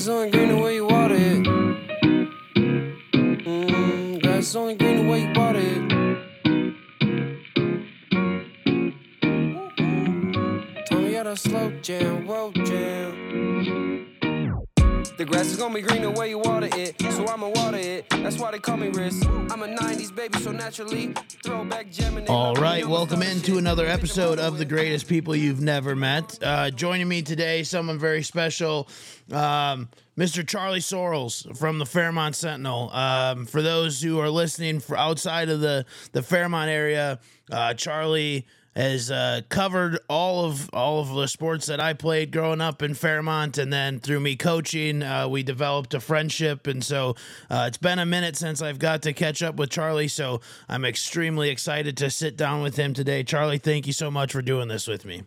Grass is only green the way you water it. Mm, grass only green the way you water it. Tommy got a slow jam, whoa jam. The grass is gonna be green the way you water it, so I'ma water it. That's why they call me Riz. I'm a 90s baby, so naturally throwback jamming. All right, welcome into another episode of The Greatest People You've Never Met. Uh, joining me today, someone very special, um, Mr. Charlie Sorrells from the Fairmont Sentinel. Um, for those who are listening for outside of the, the Fairmont area, uh, Charlie has uh, covered all of all of the sports that I played growing up in Fairmont, and then through me coaching, uh, we developed a friendship. And so uh, it's been a minute since I've got to catch up with Charlie. So I'm extremely excited to sit down with him today. Charlie, thank you so much for doing this with me.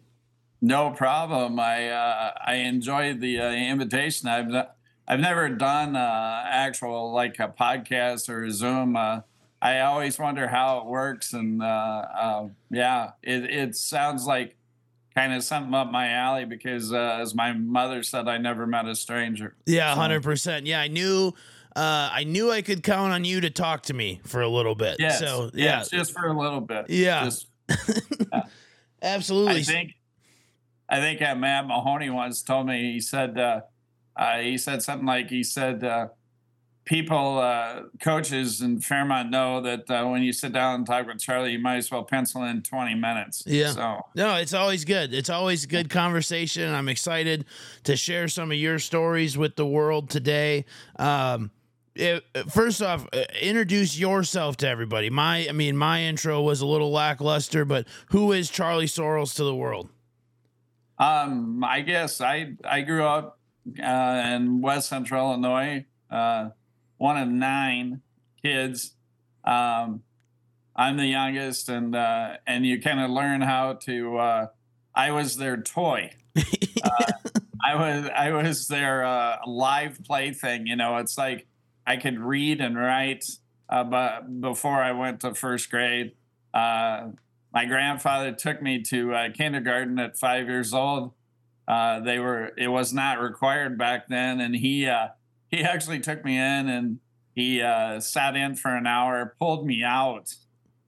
No problem. I uh, I enjoyed the uh, invitation. I've I've never done uh, actual like a podcast or Zoom. I always wonder how it works, and uh, uh, yeah, it it sounds like kind of something up my alley because, uh, as my mother said, I never met a stranger. Yeah, So- hundred percent. Yeah, I knew. Uh, I knew I could count on you to talk to me for a little bit. Yes, So yeah, yes, just for a little bit. Yeah. Just, absolutely. I think I think uh, Matt Mahoney once told me he said uh, uh, he said something like he said uh, people uh, coaches in Fairmont know that uh, when you sit down and talk with Charlie, you might as well pencil in twenty minutes. Yeah. So No, it's always good. It's always good conversation. I'm excited to share some of your stories with the world today. Um, it, first off, uh, introduce yourself to everybody. My, I mean, my intro was a little lackluster, but who is Charlie Sorrells to the world? um, I guess I I grew up uh, in West Central Illinois, uh, one of nine kids. Um, I'm the youngest, and uh, and you kind of learn how to. Uh, I was their toy. Uh, I was I was their uh, live plaything. You know, it's like I could read and write, uh, but before I went to first grade, uh, my grandfather took me to uh, kindergarten at five years old. Uh, they were it was not required back then, and he uh, he actually took me in and he uh, sat in for an hour, pulled me out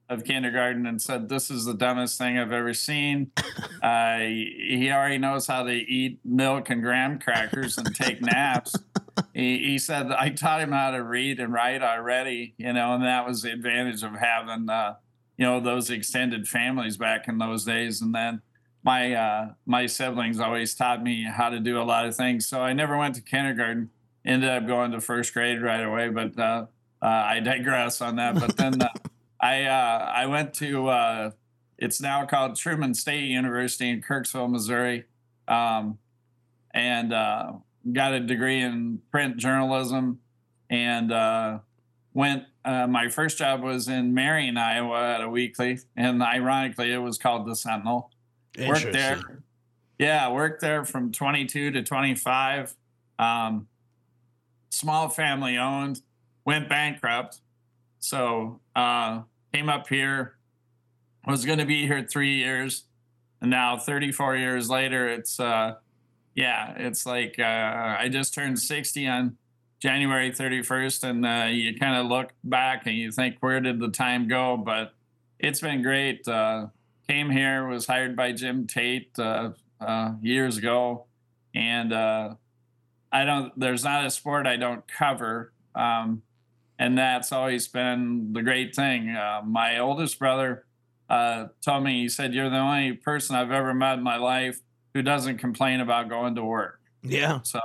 of kindergarten, and said, "This is the dumbest thing I've ever seen." Uh, he already knows how to eat milk and graham crackers and take naps. He, he said, "I taught him how to read and write already," you know, and that was the advantage of having, uh, you know, those extended families back in those days. And then my uh, my siblings always taught me how to do a lot of things. So I never went to kindergarten. Ended up going to first grade right away, but uh, uh, I digress on that. But then uh, I uh, I went to uh, it's now called Truman State University in Kirksville, Missouri, um, and uh, got a degree in print journalism, and uh, went. Uh, my first job was in Marion, Iowa, at a weekly, and ironically, it was called the Sentinel worked there. Yeah, worked there from 22 to 25. Um, small family owned, went bankrupt. So uh, came up here, was going to be here three years. And now 34 years later, it's, uh, yeah, it's like uh, I just turned 60 on January 31st. And uh, you kind of look back and you think, where did the time go? But it's been great. Uh, came here, was hired by Jim Tate uh, years ago, and uh, I don't. There's not a sport I don't cover, um, and that's always been the great thing. Uh, my oldest brother uh, told me he said, "You're the only person I've ever met in my life who doesn't complain about going to work." Yeah. So,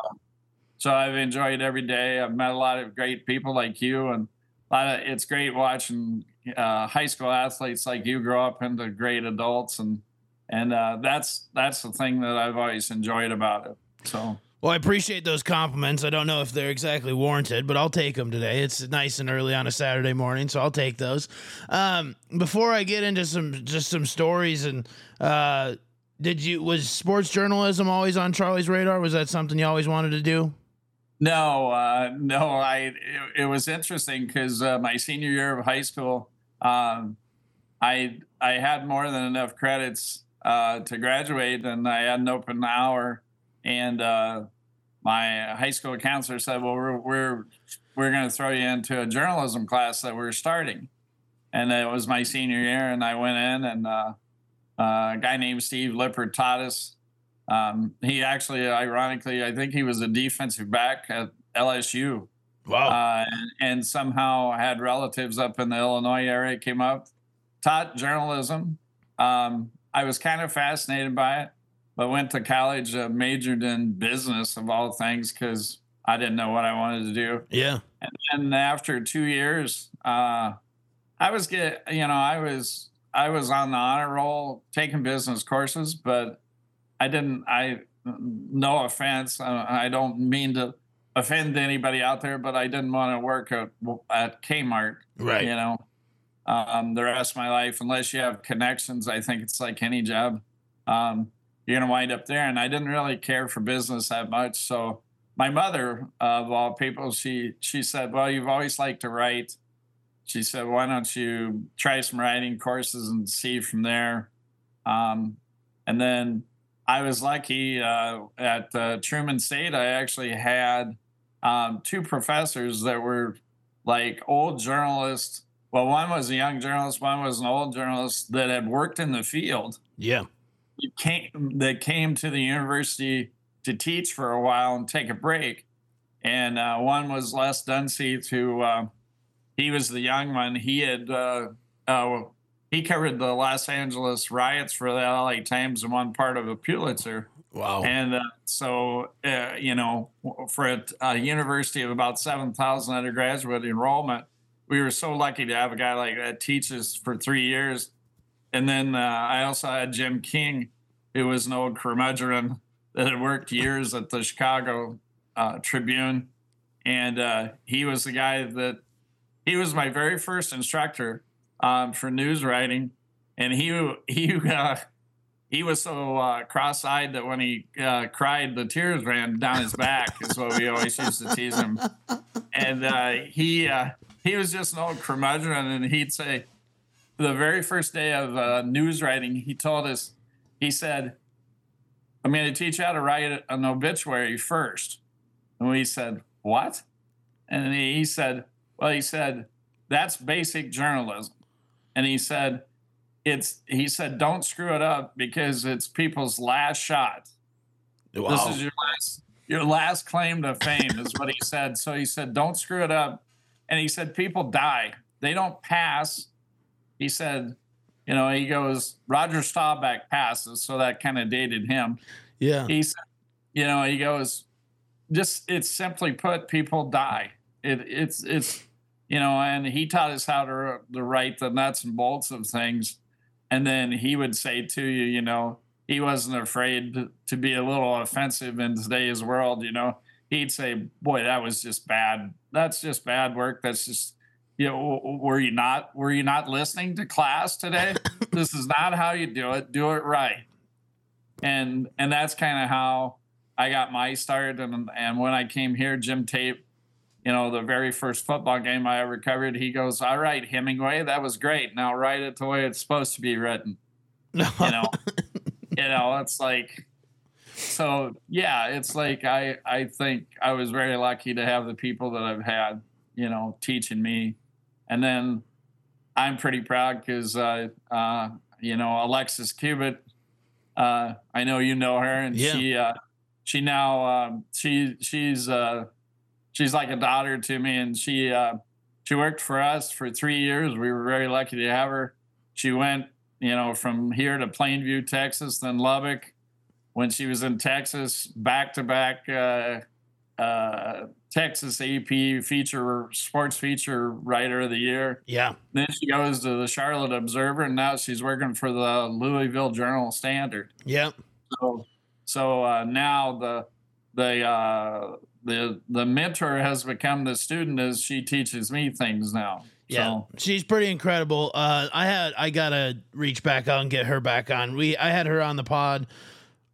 so I've enjoyed every day. I've met a lot of great people like you, and a lot of, it's great watching uh, high school athletes like you grow up into great adults, and and uh, that's that's the thing that I've always enjoyed about it. So. Well, I appreciate those compliments. I don't know if they're exactly warranted, but I'll take them today. It's nice and early on a Saturday morning, so I'll take those. Um, before I get into some just some stories and uh, did you was sports journalism always on Charlie's radar? Was that something you always wanted to do? No, uh, no. I it, it was interesting because uh, my senior year of high school, um, I I had more than enough credits uh, to graduate, and I had an open hour, and uh, my high school counselor said, "Well, we're we're we're going to throw you into a journalism class that we're starting," and it was my senior year, and I went in, and uh, uh, a guy named Steve Lippert taught us. Um, he actually, ironically, I think he was a defensive back at LSU. Wow. Uh, and, and somehow had relatives up in the Illinois area, came up, taught journalism. Um, I was kind of fascinated by it, but went to college, uh, majored in business of all things because I didn't know what I wanted to do. yeah. And then after two years, uh, I was get you know I was I was on the honor roll taking business courses, but I didn't. I no offense, uh, I don't mean to offend anybody out there, but I didn't want to work at at Kmart. Right. You know, um, the rest of my life, unless you have connections, I think it's like any job. Um, you're gonna wind up there, and I didn't really care for business that much, so my mother of all people she she said well you've always liked to write. She said why don't you try some writing courses and see from there? Um, and then i was lucky uh, at uh, truman state i actually had um, two professors that were like old journalists. Well one was a young journalist one was an old journalist that had worked in the field. Yeah. Came that came to the university to teach for a while and take a break. And uh, one was Les Dunseith, who uh, he was the young one. He had uh, uh, he covered the Los Angeles riots for the LA Times and won part of a Pulitzer. Wow. And uh, so, uh, you know, for a, a university of about 7,000 undergraduate enrollment, we were so lucky to have a guy like that teach us for three years. And then uh, I also had Jim King, who was an old curmudgeon that had worked years at the Chicago uh, Tribune. And uh, he was the guy that he was my very first instructor um, for news writing. And he, he, uh, he was so uh, cross-eyed that when he uh, cried, the tears ran down his back. is what we always used to tease him. And uh, he uh, he was just an old curmudgeon, and he'd say, the very first day of uh, news writing, he told us, he said, "I'm going to teach you how to write an obituary first. And we said, "What?" And he said, "Well, he said that's basic journalism." And he said, it's he said don't screw it up because it's people's last shot. wow. This is your last your last claim to fame is what he said. So he said don't screw it up. And he said people die. They don't pass. He said, you know, he goes Roger Staubach passes, so that kind of dated him. yeah. He said, you know, he goes just it's simply put people die. It it's it's you know, and he taught us how to, to write the nuts and bolts of things and then he would say to you, you know, he wasn't afraid to, to, be a little offensive in today's world. You know, he'd say, "Boy, that was just bad. That's just bad work. That's just." You know, were you not were you not listening to class today? this is not how you do it. Do it right. And and that's kind of how I got my start. And and when I came here, Jim Tate, you know, the very first football game I ever covered, he goes, "All right, Hemingway, that was great. Now write it the way it's supposed to be written." You know, you know, it's like, so yeah, it's like I I think I was very lucky to have the people that I've had, you know, teaching me, and then I'm pretty proud because uh, uh, you know Alexis Cubitt, uh, I know you know her, and Yeah. she uh, she now um, she she's uh, she's like a daughter to me, and she uh, she worked for us for three years. We were very lucky to have her. She went, you know, from here to Plainview, Texas, then Lubbock. When she was in Texas, back to back uh, uh, Texas AP feature sports feature writer of the year. yeah. Then she goes to the Charlotte Observer, and now she's working for the Louisville Journal Standard. Yep. So, so uh, now the the uh, the the mentor has become the student as she teaches me things now. Yeah, So, she's pretty incredible. Uh, I had I gotta reach back out and get her back on. We I had her on the pod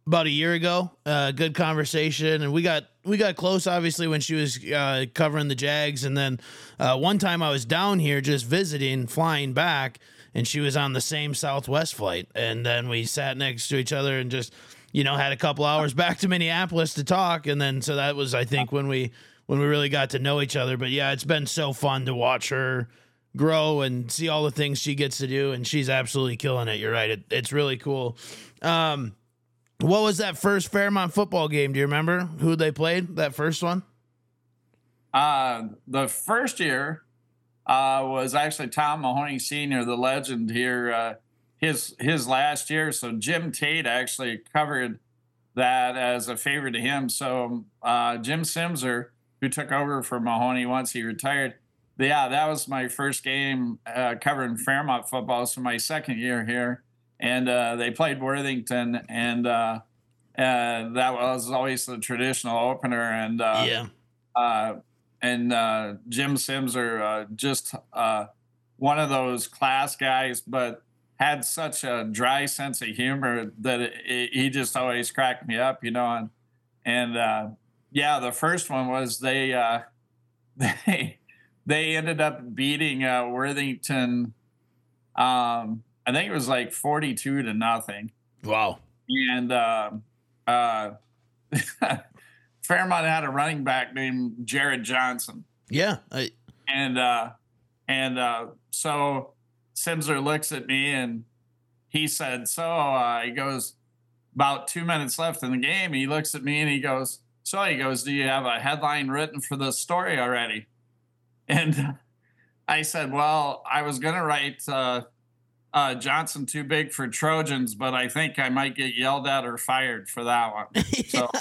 about a year ago. Uh, good conversation, and we got we got close obviously when she was uh, covering the Jags, and then uh, one time I was down here just visiting, flying back, and she was on the same Southwest flight, and then we sat next to each other and just you know, had a couple hours back to Minneapolis to talk, and then so that was I think when we when we really got to know each other. But yeah, it's been so fun to watch her grow and see all the things she gets to do, and she's absolutely killing it. You're right; it, it's really cool. Um, what was that first Fairmont football game? Do you remember who they played? That first one? Uh, the first year uh, was actually Tom Mahoney Sr., the legend here. Uh, his his last year, so Jim Tate actually covered that as a favor to him. So uh, Jim Simser, who took over for Mahoney once he retired, yeah, that was my first game uh, covering Fairmont football. So my second year here, and uh, they played Worthington, and uh, uh, that was always the traditional opener. And uh, yeah, uh, and uh, Jim Simser, uh, just uh, one of those class guys, but had such a dry sense of humor that it, it, he just always cracked me up, you know. And and uh, yeah, the first one was they uh, they they ended up beating uh, Worthington. Um, I think it was like forty-two to nothing. wow. And uh, uh, Fairmont had a running back named Jared Johnson Yeah, I, and uh and uh so Simser looks at me and he said, "So uh, he goes about two minutes left in the game. He looks at me and he goes, "So he goes, do you have a headline written for the story already?" And I said, "Well, I was gonna write uh, Johnson too big for Trojans, but I think I might get yelled at or fired for that one." So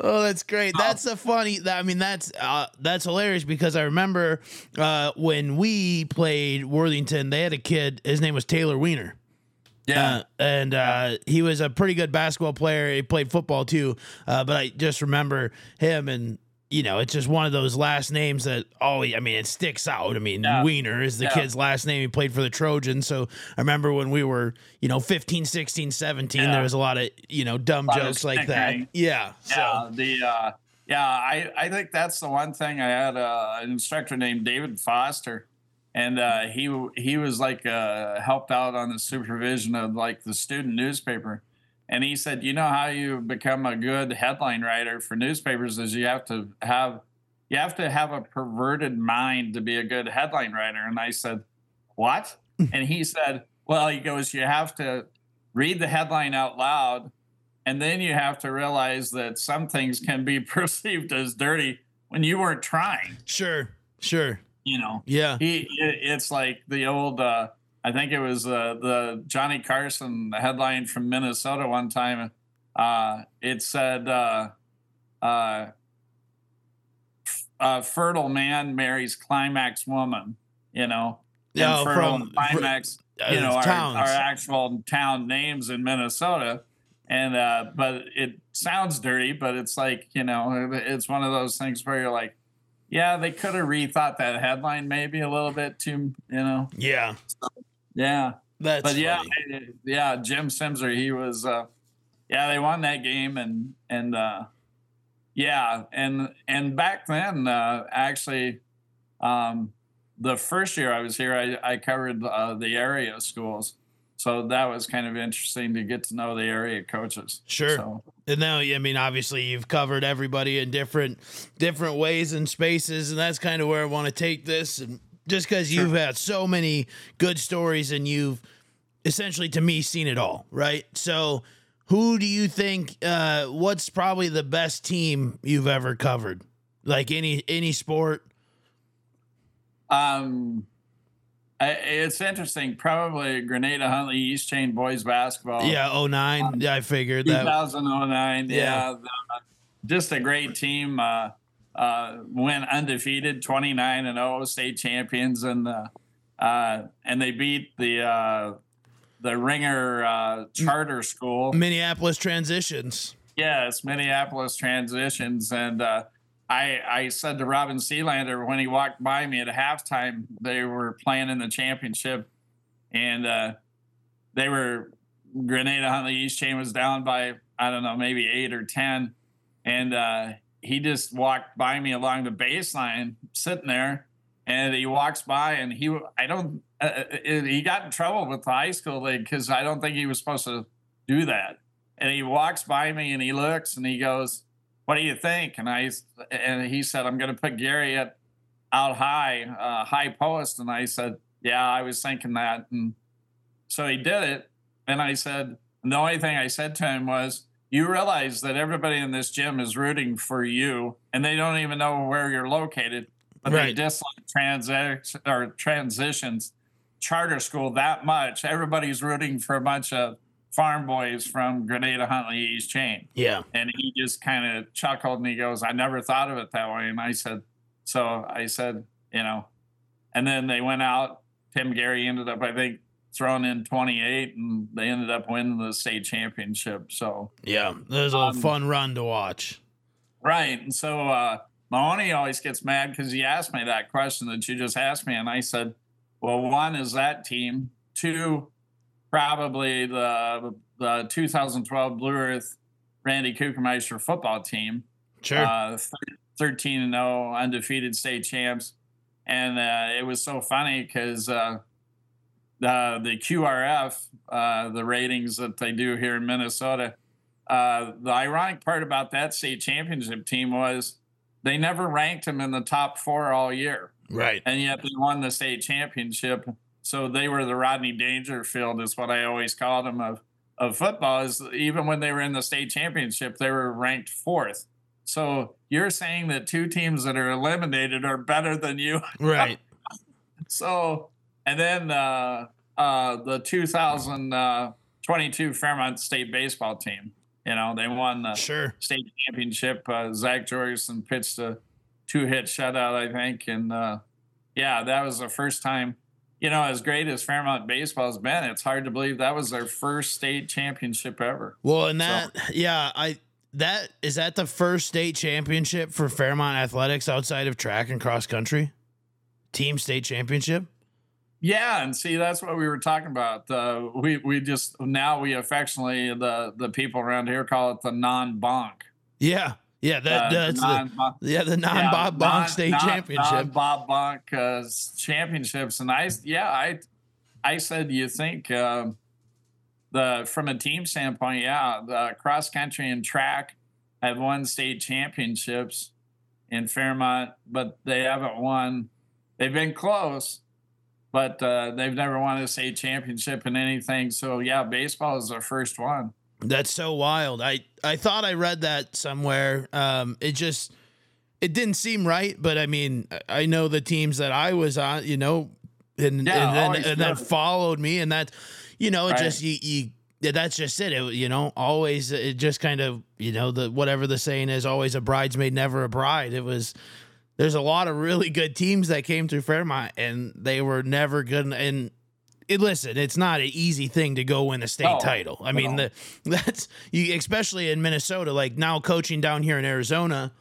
Oh, that's great. That's a funny. I mean, that's uh, that's hilarious because I remember uh, when we played Worthington, they had a kid. His name was Taylor Weiner. yeah, Uh, and uh, he was a pretty good basketball player. He played football too. Uh, but I just remember him, and you know, it's just one of those last names that oh, I mean, it sticks out. I mean, Yeah. Wiener is the Yeah. kid's last name. He played for the Trojans. So I remember when we were, you know, 15, 16, 17, Yeah. there was a lot of, you know, dumb jokes like that. Yeah. Yeah, So the uh, yeah, I I think that's the one thing. I had uh, an instructor named David Foster, and uh, he he was like uh, helped out on the supervision of like the student newspaper, and he said, you know how you become a good headline writer for newspapers is you have to have you have to have a perverted mind to be a good headline writer. And I said, what? and he said, well, he goes, you have to read the headline out loud and then you have to realize that some things can be perceived as dirty when you weren't trying sure, sure. you know Yeah. he it, it's like the old uh i think it was uh, the johnny carson headline from minnesota one time uh it said uh uh uh, fertile man marries climax woman, you know. And Yeah, fertile from- climax, uh, you know, are, towns. are actual town names in Minnesota. And uh, but it sounds dirty, but it's like you know, it's one of those things where you're like, yeah, they could have rethought that headline maybe a little bit too, you know. Yeah. Yeah, That's but yeah, funny. yeah, Jim Simser, he was, uh, yeah, they won that game, and and uh, yeah, and and back then, uh, actually, um, the first year I was here, I, I covered uh, the area schools, so that was kind of interesting to get to know the area coaches. Sure. So, And now, I mean, obviously, you've covered everybody in different different ways and spaces, and that's kind of where I want to take this. And just because you've had so many good stories, and you've essentially, to me, seen it all, right? So, who do you think? Uh, what's probably the best team you've ever covered? Like any any sport? um, I, it's interesting. Probably Granada Huntley East Chain boys basketball. Yeah, 09. Yeah, I figured that. 2009. Yeah. Yeah, the- just a great team. Uh, uh, went undefeated, 29 and 0, state champions, and uh, uh, and they beat the uh, the Ringer uh, Charter School. Minneapolis transitions. Yes, Minneapolis transitions, and uh, I I said to Robin Sealander when he walked by me at halftime, they were playing in the championship, and uh, they were Granada Huntley East Chain was down by I don't know maybe eight or ten, and uh, he just walked by me along the baseline, sitting there, and he walks by and he I don't uh, uh he got in trouble with the high school league because I don't think he was supposed to do that. And he walks by me and he looks and he goes, "What do you think?" And I and he said, "I'm going to put Gary at out high, uh, high post." And I said, "Yeah, I was thinking that." And so he did it. And I said, the only thing I said to him was, "You realize that everybody in this gym is rooting for you, and they don't even know where you're located." but right. they dislike transaction or transitions charter school that much. Everybody's rooting for a bunch of farm boys from Granada Huntley East Chain. Yeah. And he just kind of chuckled and he goes, I never thought of it that way. And I said, so I said, you know, and then they went out. Tim Gary ended up, I think, throwing in 28 and they ended up winning the state championship. So, yeah, it was a um, fun run to watch. Right. And so, uh, Mahoney always gets mad because he asked me that question that you just asked me. And I said, well, one is that team. Two, probably the the 2012 Blue Earth Randy Kuchenmeister football team. Sure. Uh, 13 and 0, undefeated state champs. And uh, it was so funny because uh, the, the QRF, uh, the ratings that they do here in Minnesota, uh, the ironic part about that state championship team was they never ranked him in the top four all year. Right. And yet they won the state championship. So they were the Rodney Dangerfield, is what I always called them of, of football. Is even when they were in the state championship, they were ranked fourth. So you're saying that two teams that are eliminated are better than you. Right. so, and then uh, uh, the 2022 Fairmont State baseball team. You know, they won the sure. state championship. Uh, Zach Jorgensen pitched a two hit shutout, I think. And uh, yeah, that was the first time, you know, as great as Fairmont baseball has been, it's hard to believe that was their first state championship ever. Well, and that, so. yeah, I, that is that the first state championship for Fairmont athletics outside of track and cross country? Team state championship? Yeah, and see, that's what we were talking about. Uh, we we just now we affectionately the the people around here call it the non bonk. Yeah, yeah, that uh, that's the, yeah the non Bob yeah, Bonk State non, Championship. Non Bob Bonk uh, championships, and I yeah I I said you think uh, the from a team standpoint, yeah, the cross country and track have won state championships in Fairmont, but they haven't won. They've been close but uh, they've never won a state championship in anything. So yeah, baseball is their first one. That's so wild. I I thought I read that somewhere. Um, it just it didn't seem right, but I mean, I know the teams that I was on, you know, and yeah, and then and then followed me, and that, you know, it right. just you you. That's just it. it. You know, always it just kind of you know the whatever the saying is, always a bridesmaid, never a bride. It was there's a lot of really good teams that came through Fairmont and they were never good. And it, listen, it's not an easy thing to go win a state oh, title. I mean, the, that's you, especially in Minnesota. Like now, coaching down here in Arizona,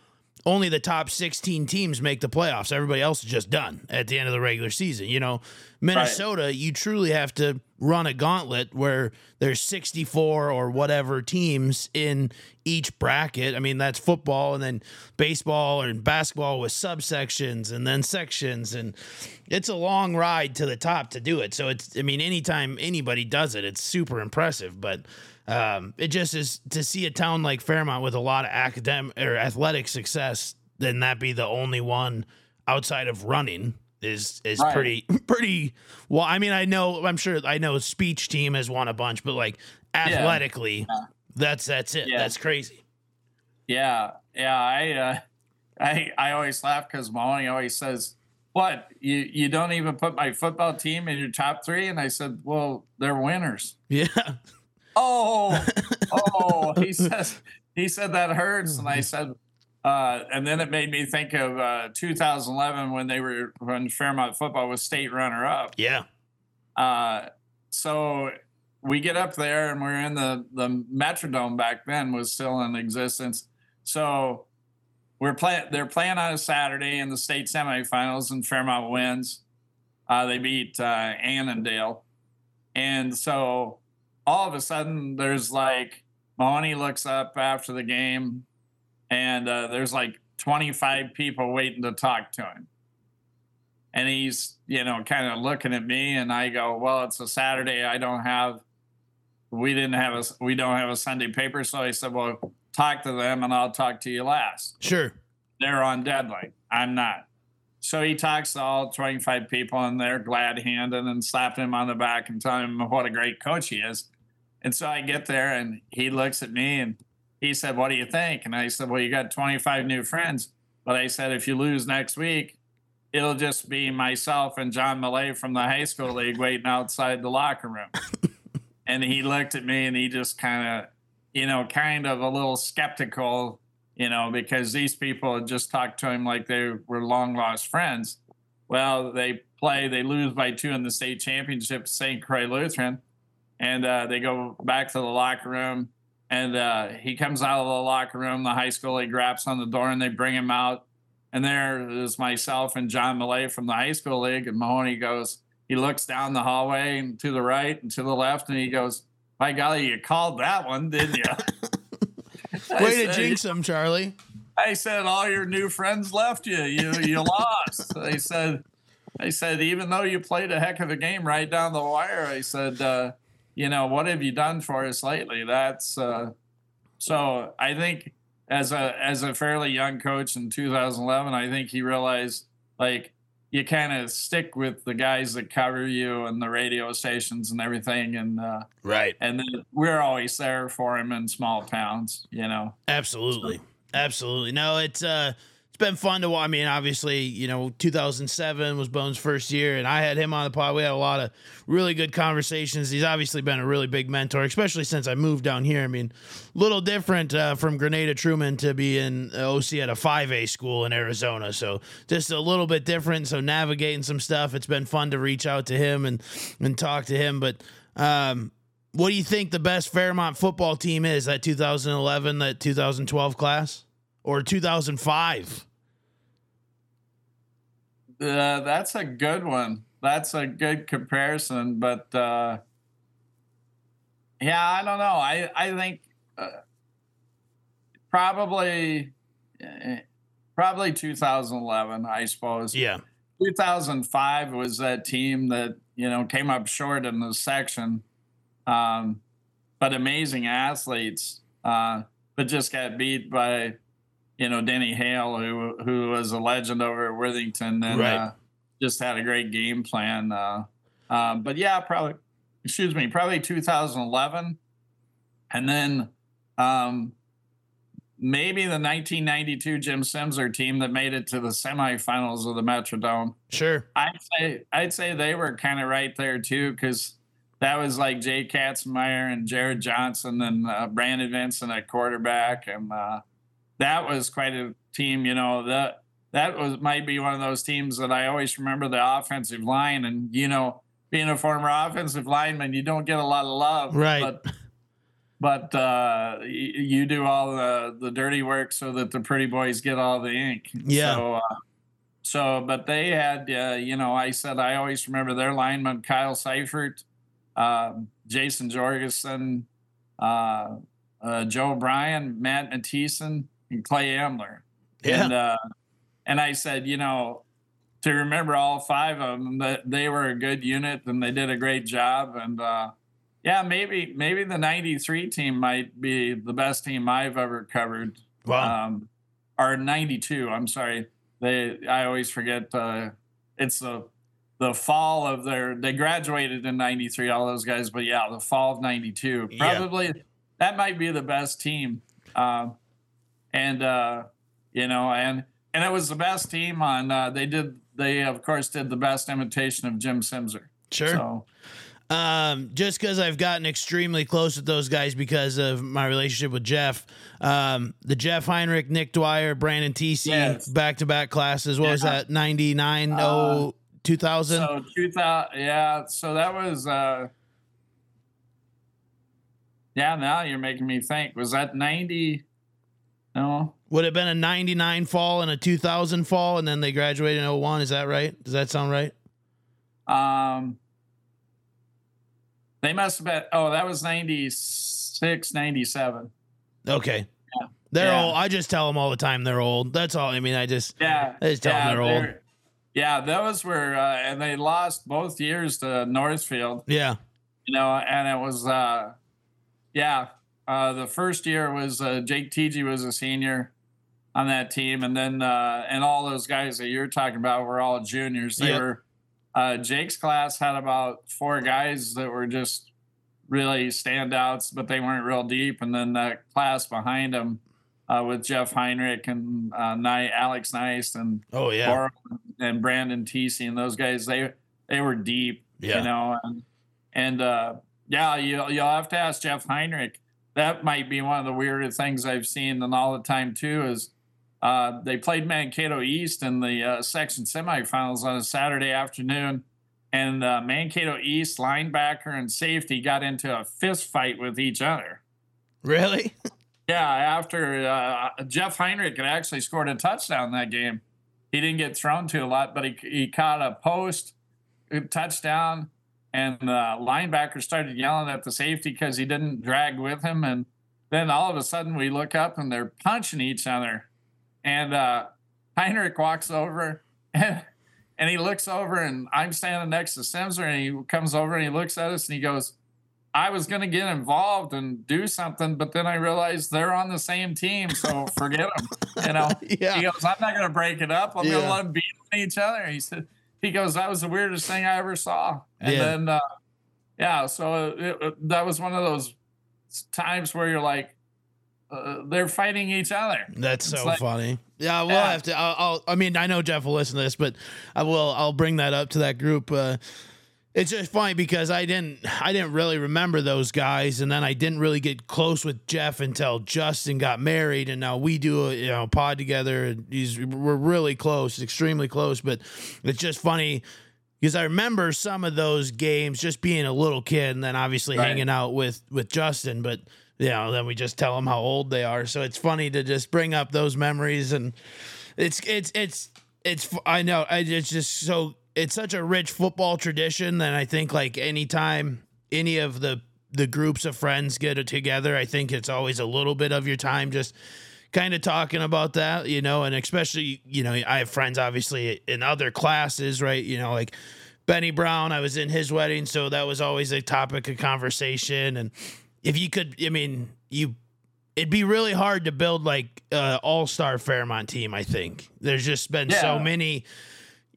only the top 16 teams make the playoffs. Everybody else is just done at the end of the regular season. You know, Minnesota, right. you truly have to run a gauntlet where there's 64 or whatever teams in each bracket. I mean, that's football and then baseball and basketball with subsections and then sections. And it's a long ride to the top to do it. So it's, I mean, anytime anybody does it, it's super impressive. But um, it just is to see a town like Fairmont with a lot of academic or athletic success, then that be the only one outside of running is is right. pretty pretty well. I mean, I know I'm sure I know speech team has won a bunch, but like athletically, yeah. that's that's it. Yeah. That's crazy. Yeah, yeah. I uh, I I always laugh because Mahoney always says, "What you you don't even put my football team in your top three? And I said, "Well, they're winners." Yeah. Oh, oh. he says he said that hurts, and I said, uh, and then it made me think of uh, 2011 when they were when Fairmont football was state runner up. Yeah. Uh, so we get up there and we're in the the Metrodome back then was still in existence. So we're playing. They're playing on a Saturday in the state semifinals, and Fairmont wins. Uh, they beat uh, Annandale, and so all of a sudden there's like Mahoney looks up after the game and uh, there's like 25 people waiting to talk to him. and he's you know kind of looking at me, and I go, well, it's a Saturday. I don't have. We didn't have a we don't have a Sunday paper, so I said, well, talk to them, and I'll talk to you last. Sure. They're on deadline. I'm not. So he talks to all 25 people, and they're glad handed and slapping him on the back and telling him what a great coach he is. And so I get there, and he looks at me and he said, What do you think? And I said, Well, you got 25 new friends. But I said, If you lose next week, it'll just be myself and John Millea from the high school league waiting outside the locker room. and he looked at me and he just kind of, you know, kind of a little skeptical, you know, because these people had just talked to him like they were long lost friends. Well, they play, they lose by two in the state championship, St. Croix Lutheran, and uh, they go back to the locker room and uh, he comes out of the locker room, the high school, he grabs on the door and they bring him out. And there is myself and John Millea from the high school league. And Mahoney goes, he looks down the hallway and to the right and to the left, and he goes, My golly, you called that one, didn't you? Way to jinx him, Charlie. I said, All your new friends left you. You you lost. They said, I said, even though you played a heck of a game right down the wire, I said, uh, you know, what have you done for us lately? That's uh, so. I think as a as a fairly young coach in 2011, I think he realized like you kind of stick with the guys that cover you and the radio stations and everything, and uh, right. And then we're always there for him in small towns, you know. Absolutely, absolutely. No, it's uh it's been fun to watch. I mean, obviously, you know, 2007 was Bones' first year, and I had him on the pod. We had a lot of really good conversations. He's obviously been a really big mentor, especially since I moved down here. I mean, a little different uh, from Granada Truman to be in OC at a 5A school in Arizona. So just a little bit different. So navigating some stuff, it's been fun to reach out to him and and talk to him. But um, what do you think the best Fairmont football team is? That 2011, that 2012 class, or 2005? Uh, that's a good one. That's a good comparison, but uh, yeah, I don't know. I I think uh, probably uh, probably 2011. I suppose. Yeah. 2005 was that team that you know came up short in the section, um, but amazing athletes, uh, but just got beat by you know Denny Hale, who who was a legend over at Worthington, and right. uh, just had a great game plan. Uh, um, but yeah, probably excuse me, probably 2011, and then um, maybe the 1992 Jim Simser team that made it to the semifinals of the Metrodome. Sure, I'd say I'd say they were kind of right there too, because that was like Jay Katzenmeyer and Jared Johnson and uh, Brandon Vincent at quarterback, and uh, that was quite a team. You know that that was might be one of those teams that I always remember the offensive line, and you know, being a former offensive lineman, you don't get a lot of love, right? But, but uh, you do all the, the dirty work so that the pretty boys get all the ink. Yeah. So, uh, so but they had, uh, you know, I said I always remember their lineman Kyle Seifert, um, Jason Jorgensen, uh, uh, Joe Bryan, Matt Mattison, and Clay Ambler. Yeah. And, uh, and I said, you know, to remember all five of them, that they were a good unit and they did a great job. And uh, yeah, maybe maybe the '93 team might be the best team I've ever covered. Wow. Um, or '92. I'm sorry. They I always forget. Uh, it's the the fall of their. They graduated in '93. All those guys, but yeah, the fall of '92. Probably yeah. that might be the best team. Um, and uh, you know, and and it was the best team on. Uh, they did. They of course did the best imitation of Jim Simser. Sure. So, um, just because I've gotten extremely close with those guys because of my relationship with Jeff. Um, the Jeff Heinrich, Nick Dwyer, Brandon TC, back to back classes. What yeah. was that? 99, uh, 2000? So 2000, yeah. So that was, uh, yeah, now you're making me think. Was that 90? No. Would have been a 99 fall and a 2000 fall, and then they graduated in 01. Is that right? Does that sound right? Um, they must have been, oh, that was 96, 97. Okay. Yeah. They're yeah. old. I just tell them all the time they're old. That's all. I mean, I just, yeah, I just tell yeah, them they're, they're old. yeah, those were, uh, and they lost both years to Northfield. Yeah. You know, and it was, uh, yeah, uh, the first year was uh, Jake TG was a senior on that team, and then uh, and all those guys that you're talking about were all juniors. They Yep. were uh, Jake's class had about four guys that were just really standouts, but they weren't real deep. And then that class behind him uh, with Jeff Heinrich and uh, Ni- Alex Nice and Oh yeah. And Brandon Teesey and those guys, they they were deep, Yeah. you know, and and uh, yeah, you'll you'll have to ask Jeff Heinrich. That might be one of the weirder things I've seen in all the time too is uh, they played Mankato East in the uh, section semifinals on a Saturday afternoon, and uh, Mankato East linebacker and safety got into a fist fight with each other. Really? Yeah, after uh, Jeff Heinrich had actually scored a touchdown that game. He didn't get thrown to a lot, but he, he caught a post, a touchdown, and the linebacker started yelling at the safety because he didn't drag with him. And then all of a sudden we look up and they're punching each other. And uh, Heinrich walks over and, and he looks over, and I'm standing next to Simser, and he comes over and he looks at us and he goes, I was going to get involved and do something, but then I realized they're on the same team, so forget them. You know, Yeah. he goes, I'm not going to break it up. I'm going to let them beat on each other. He said, he goes, that was the weirdest thing I ever saw. And Yeah. then, uh, yeah, so it, it- that was one of those times where you're like, uh, they're fighting each other. That's It's so like- funny. Yeah, we'll Yeah. have to. I'll, I'll. I mean, I know Jeff will listen to this, but I will. I'll bring that up to that group. Uh, it's just funny because I didn't. I didn't really remember those guys, and then I didn't really get close with Jeff until Justin got married, and now we do a you know pod together. And he's we're really close, extremely close. But it's just funny because I remember some of those games just being a little kid, and then obviously Right. hanging out with with Justin, but you know, then we just tell them how old they are. So it's funny to just bring up those memories, and it's it's it's it's. I know it's just so it's such a rich football tradition that I think like anytime any of the the groups of friends get together, I think it's always a little bit of your time just kind of talking about that, you know, and especially, you know, I have friends obviously in other classes, right? You know, like Benny Brown, I was in his wedding, so that was always a topic of conversation. And if you could, I mean, you, it'd be really hard to build like uh, all star Fairmont team. I think there's just been so many.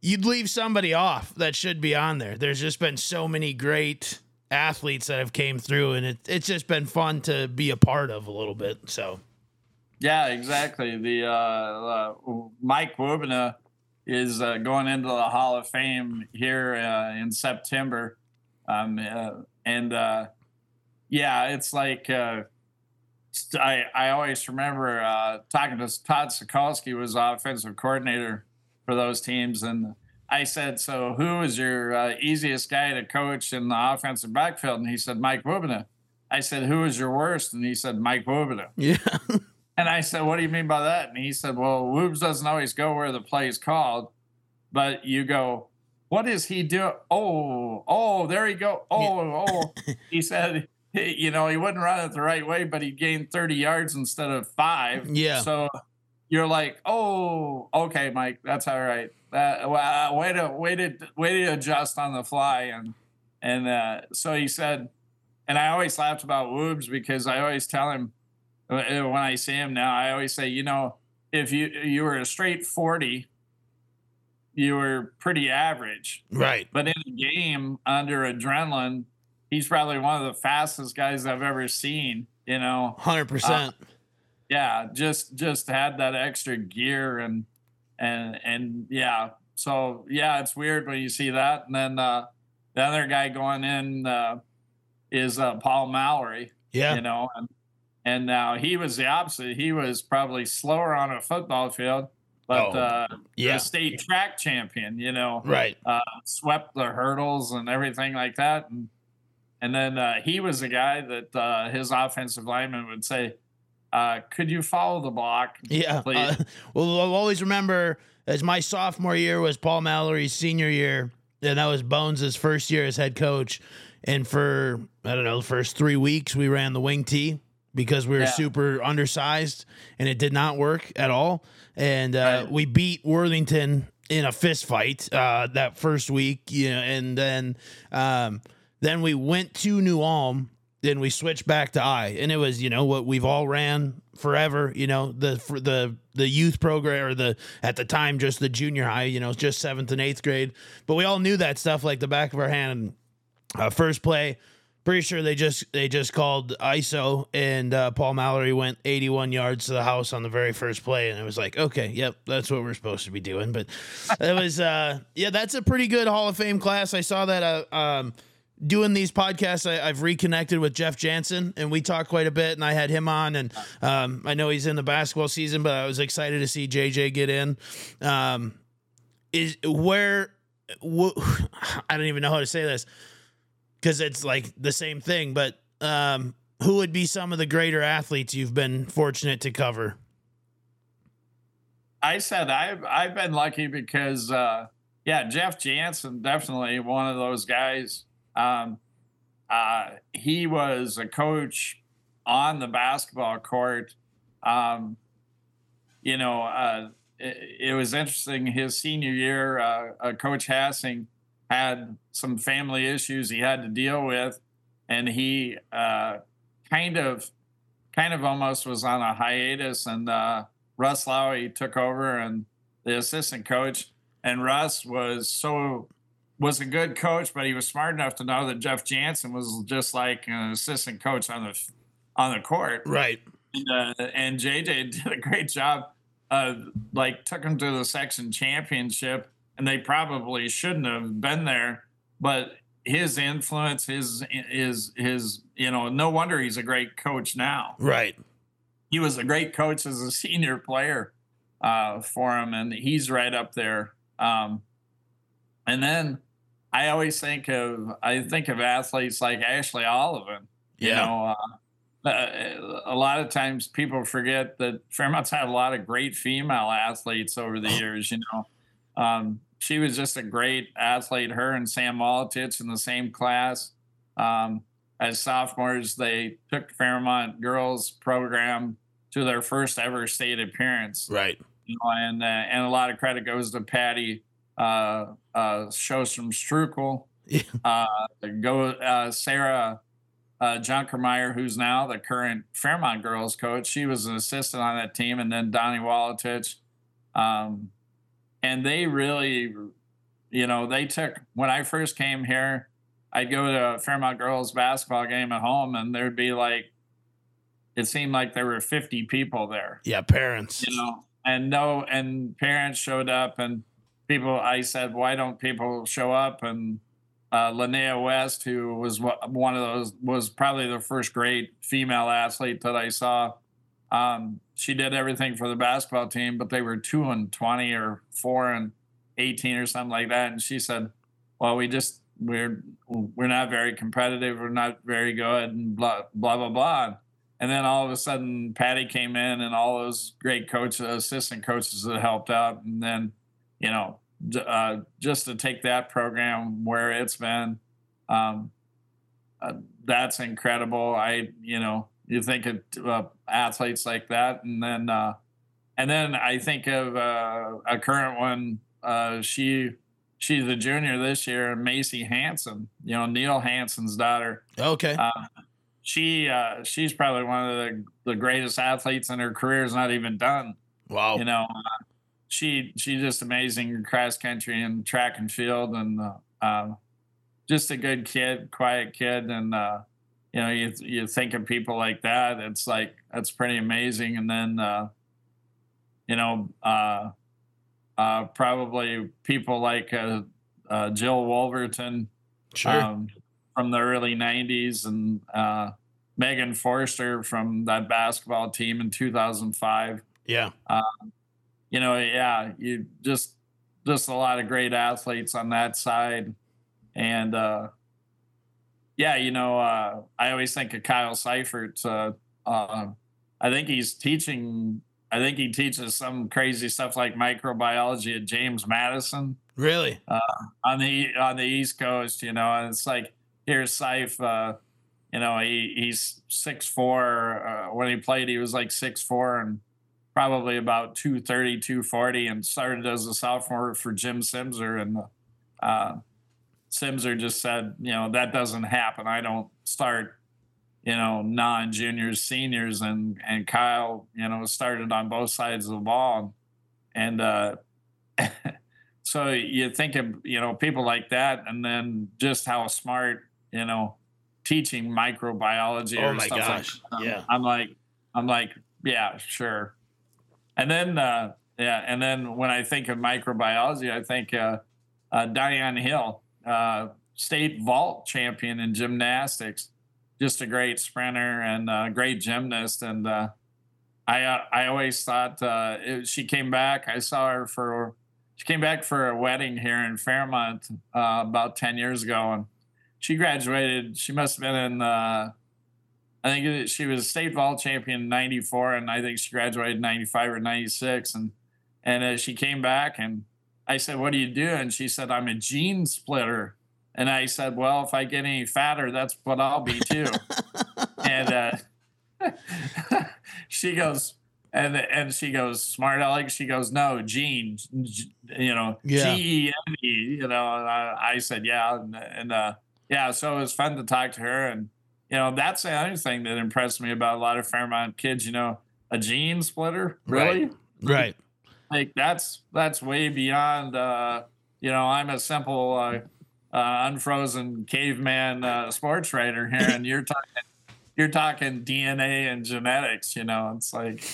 You'd leave somebody off that should be on there. There's just been so many great athletes that have came through, and it, it's just been fun to be a part of a little bit. So Yeah, exactly. The uh, uh, Mike Wubina is uh, going into the Hall of Fame here uh, in September, um, uh, and uh, yeah, it's like I I always remember talking to Todd Sikorsky was offensive coordinator for those teams, and I said, "So who is your easiest guy to coach in the offensive backfield?" And he said, "Mike Wubina." I said, "Who is your worst?" And he said, "Mike Wubina." yeah, And I said, What do you mean by that? And he said, Well, Woobs doesn't always go where the play is called, but you go, What is he doing? Oh, oh, there he go. Oh, oh. he said, You know, he wouldn't run it the right way, but he gained 30 yards instead of five. Yeah. So you're like, Oh, okay, Mike, that's all right. Uh, well, way to way to way to adjust on the fly, and and uh, so he said, and I always laughed about Woobs because I always tell him when I see him now, I always say, you know, if you you were a straight forty, you were pretty average. right. But in a game under adrenaline, he's probably one of the fastest guys I've ever seen. You know, Hundred percent. yeah, just just had that extra gear and and and yeah. So yeah, it's weird when you see that. And then uh, the other guy going in uh, is uh, Paul Mallory Yeah. you know, and and now he was the opposite. He was probably slower on a football field, but Oh, uh, yeah. the state track champion, you know, Right. uh, swept the hurdles and everything like that, and and then uh, he was the guy that uh, his offensive lineman would say, uh, "Could you follow the block?" Yeah. Please. Uh, well, I'll always remember as my sophomore year was Paul Mallory's senior year, and that was Bones' first year as head coach. And for I don't know, the first three weeks we ran the wing tee because we were Yeah. super undersized and it did not work at all. And uh, Right. we beat Worthington in a fist fight uh, that first week, you know, and then um, then we went to New Ulm. Then we switched back to I, and it was you know what we've all ran forever. You know the for the the youth program or the at the time just the junior high. You know just seventh and eighth grade, but we all knew that stuff like the back of our hand. Uh, first play, pretty sure they just they just called ISO and uh, Paul Mallory went 81 yards to the house on the very first play and it was like okay yep that's what we're supposed to be doing. But it was uh yeah that's a pretty good Hall of Fame class. I saw that uh, um doing these podcasts I, have reconnected with Jeff Jansen and we talked quite a bit and I had him on and um I know he's in the basketball season but I was excited to see JJ get in. Um is where wh- I don't even know how to say this because it's like the same thing. But um, who would be some of the greater athletes you've been fortunate to cover? I said I've I've been lucky because uh, yeah, Jeff Jansen definitely one of those guys. Um, uh, he was a coach on the basketball court. Um, you know, uh, it, it, was interesting. His senior year, uh, uh, Coach Hassing had some family issues he had to deal with, and he uh, kind of, kind of almost was on a hiatus. And uh, Russ Lowy took over and the assistant coach, and Russ was so was a good coach, but he was smart enough to know that Jeff Jansen was just like an assistant coach on the on the court, right? And, uh, and JJ did a great job. Uh, like took him to the section championship and they probably shouldn't have been there. But his influence, his his his you know, no wonder he's a great coach now. Right. He was a great coach as a senior player uh, for him, and he's right up there. Um, and then I always think of I think of athletes like Ashley Olivan. You yeah. know, uh, uh, a lot of times people forget that Fairmont's had a lot of great female athletes over the years. You know, um, she was just a great athlete. Her and Sam Molitich in the same class. Um, as sophomores, they took Fairmont girls program to their first ever state appearance. Right. You know, and uh, and a lot of credit goes to Patty uh, uh, Shostrom Strukel. Yeah. Uh, go uh, Sarah uh, Junkermeyer, who's now the current Fairmont girls coach. She was an assistant on that team, and then Donnie Walatich. Um, and they really, you know, they took when I first came here. I'd go to a Fairmont girls basketball game at home, and there'd be like, it seemed like there were 50 people there. Yeah, parents. You know, and no, and parents showed up, and people. I said, why don't people show up? And uh, Linnea West, who was one of those, was probably the first great female athlete that I saw. Um, she did everything for the basketball team, but they were two and twenty or four and eighteen or something like that. And she said, "Well, we just we're we're not very competitive. We're not very good, and blah blah blah blah." And then all of a sudden, Patty came in, and all those great coaches, assistant coaches that helped out, and then you know, uh, just to take that program where it's been, um, uh, that's incredible. I you know you think of uh, athletes like that, and then uh, and then I think of uh, a current one. Uh, she she's a junior this year, Macy Hanson. You know Neil Hanson's daughter. Okay. Uh, she uh, she's probably one of the the greatest athletes in her career. Is not even done. Wow. You know, she she's just amazing cross country and track and field, and just a good kid, quiet kid, and you know, you you think of people like that, it's like that's pretty amazing. And then, uh, you know, uh, uh, probably people like uh, uh, Jill Wolverton sure. um, from the early '90s, and uh, Megan Forster from that basketball team in 2005. Yeah. Um, you know, yeah, you just just a lot of great athletes on that side, and yeah, you know, uh, I always think of Kyle Seifert. Uh, uh, I think he's teaching. I think he teaches some crazy stuff like microbiology at James Madison. Really? Uh, on the on the East Coast, you know, and it's like here's Seif. Uh, you know, he he's six four. Uh, when he played, he was like six four and probably about 230, 240, and started as a sophomore for Jim Simser. And uh, Simser just said, you know, that doesn't happen. I don't start, you know, non juniors, seniors. And, and Kyle, you know, started on both sides of the ball. And uh, so you think of, you know, people like that, and then just how smart, you know, teaching microbiology Oh or my stuff gosh, like that. yeah. I'm like, I'm like, yeah, sure. And then, uh, yeah, and then when I think of microbiology, I think uh, uh, Diane Hill, uh, state vault champion in gymnastics, just a great sprinter and a great gymnast. And uh, I, uh, I always thought uh, it, she came back. I saw her for, she came back for a wedding here in Fairmont uh, about ten years ago, and she graduated. She must have been in. Uh, I think she was state vault champion in '94, and I think she graduated '95 or '96. And and uh, she came back, and I said, "What do you do?" And she said, "I'm a gene splitter." And I said, "Well, if I get any fatter, that's what I'll be too." and uh, she goes, and and she goes, "Smart Alex." She goes, "No, gene, you know, Yeah. G E N E." You know, and I, I said, "Yeah," and, and uh, yeah, so it was fun to talk to her and you know, that's the other thing that impressed me about a lot of Fairmont kids. You know, a gene splitter, really? Right. Like that's that's way beyond. Uh, you know, I'm a simple, uh, uh, unfrozen caveman uh, sports writer here, and you're talking, you're talking DNA and genetics. You know, it's like,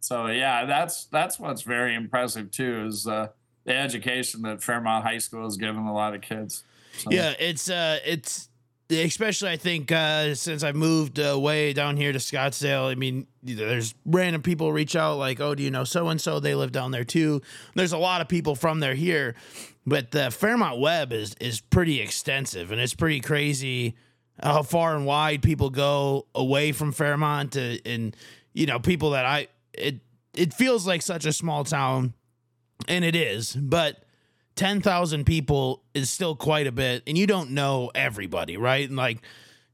so yeah, that's that's what's very impressive too is uh, the education that Fairmont High School has given a lot of kids. So, Yeah, it's uh it's especially I think uh since I moved away down here to Scottsdale, I mean, there's random people reach out like, "Oh, do you know so and so? They live down there too." There's a lot of people from there here, but the Fairmont web is is pretty extensive and it's pretty crazy how far and wide people go away from Fairmont to, and you know, people that I it it feels like such a small town and it is, but 10,000 people is still quite a bit and you don't know everybody, right? And like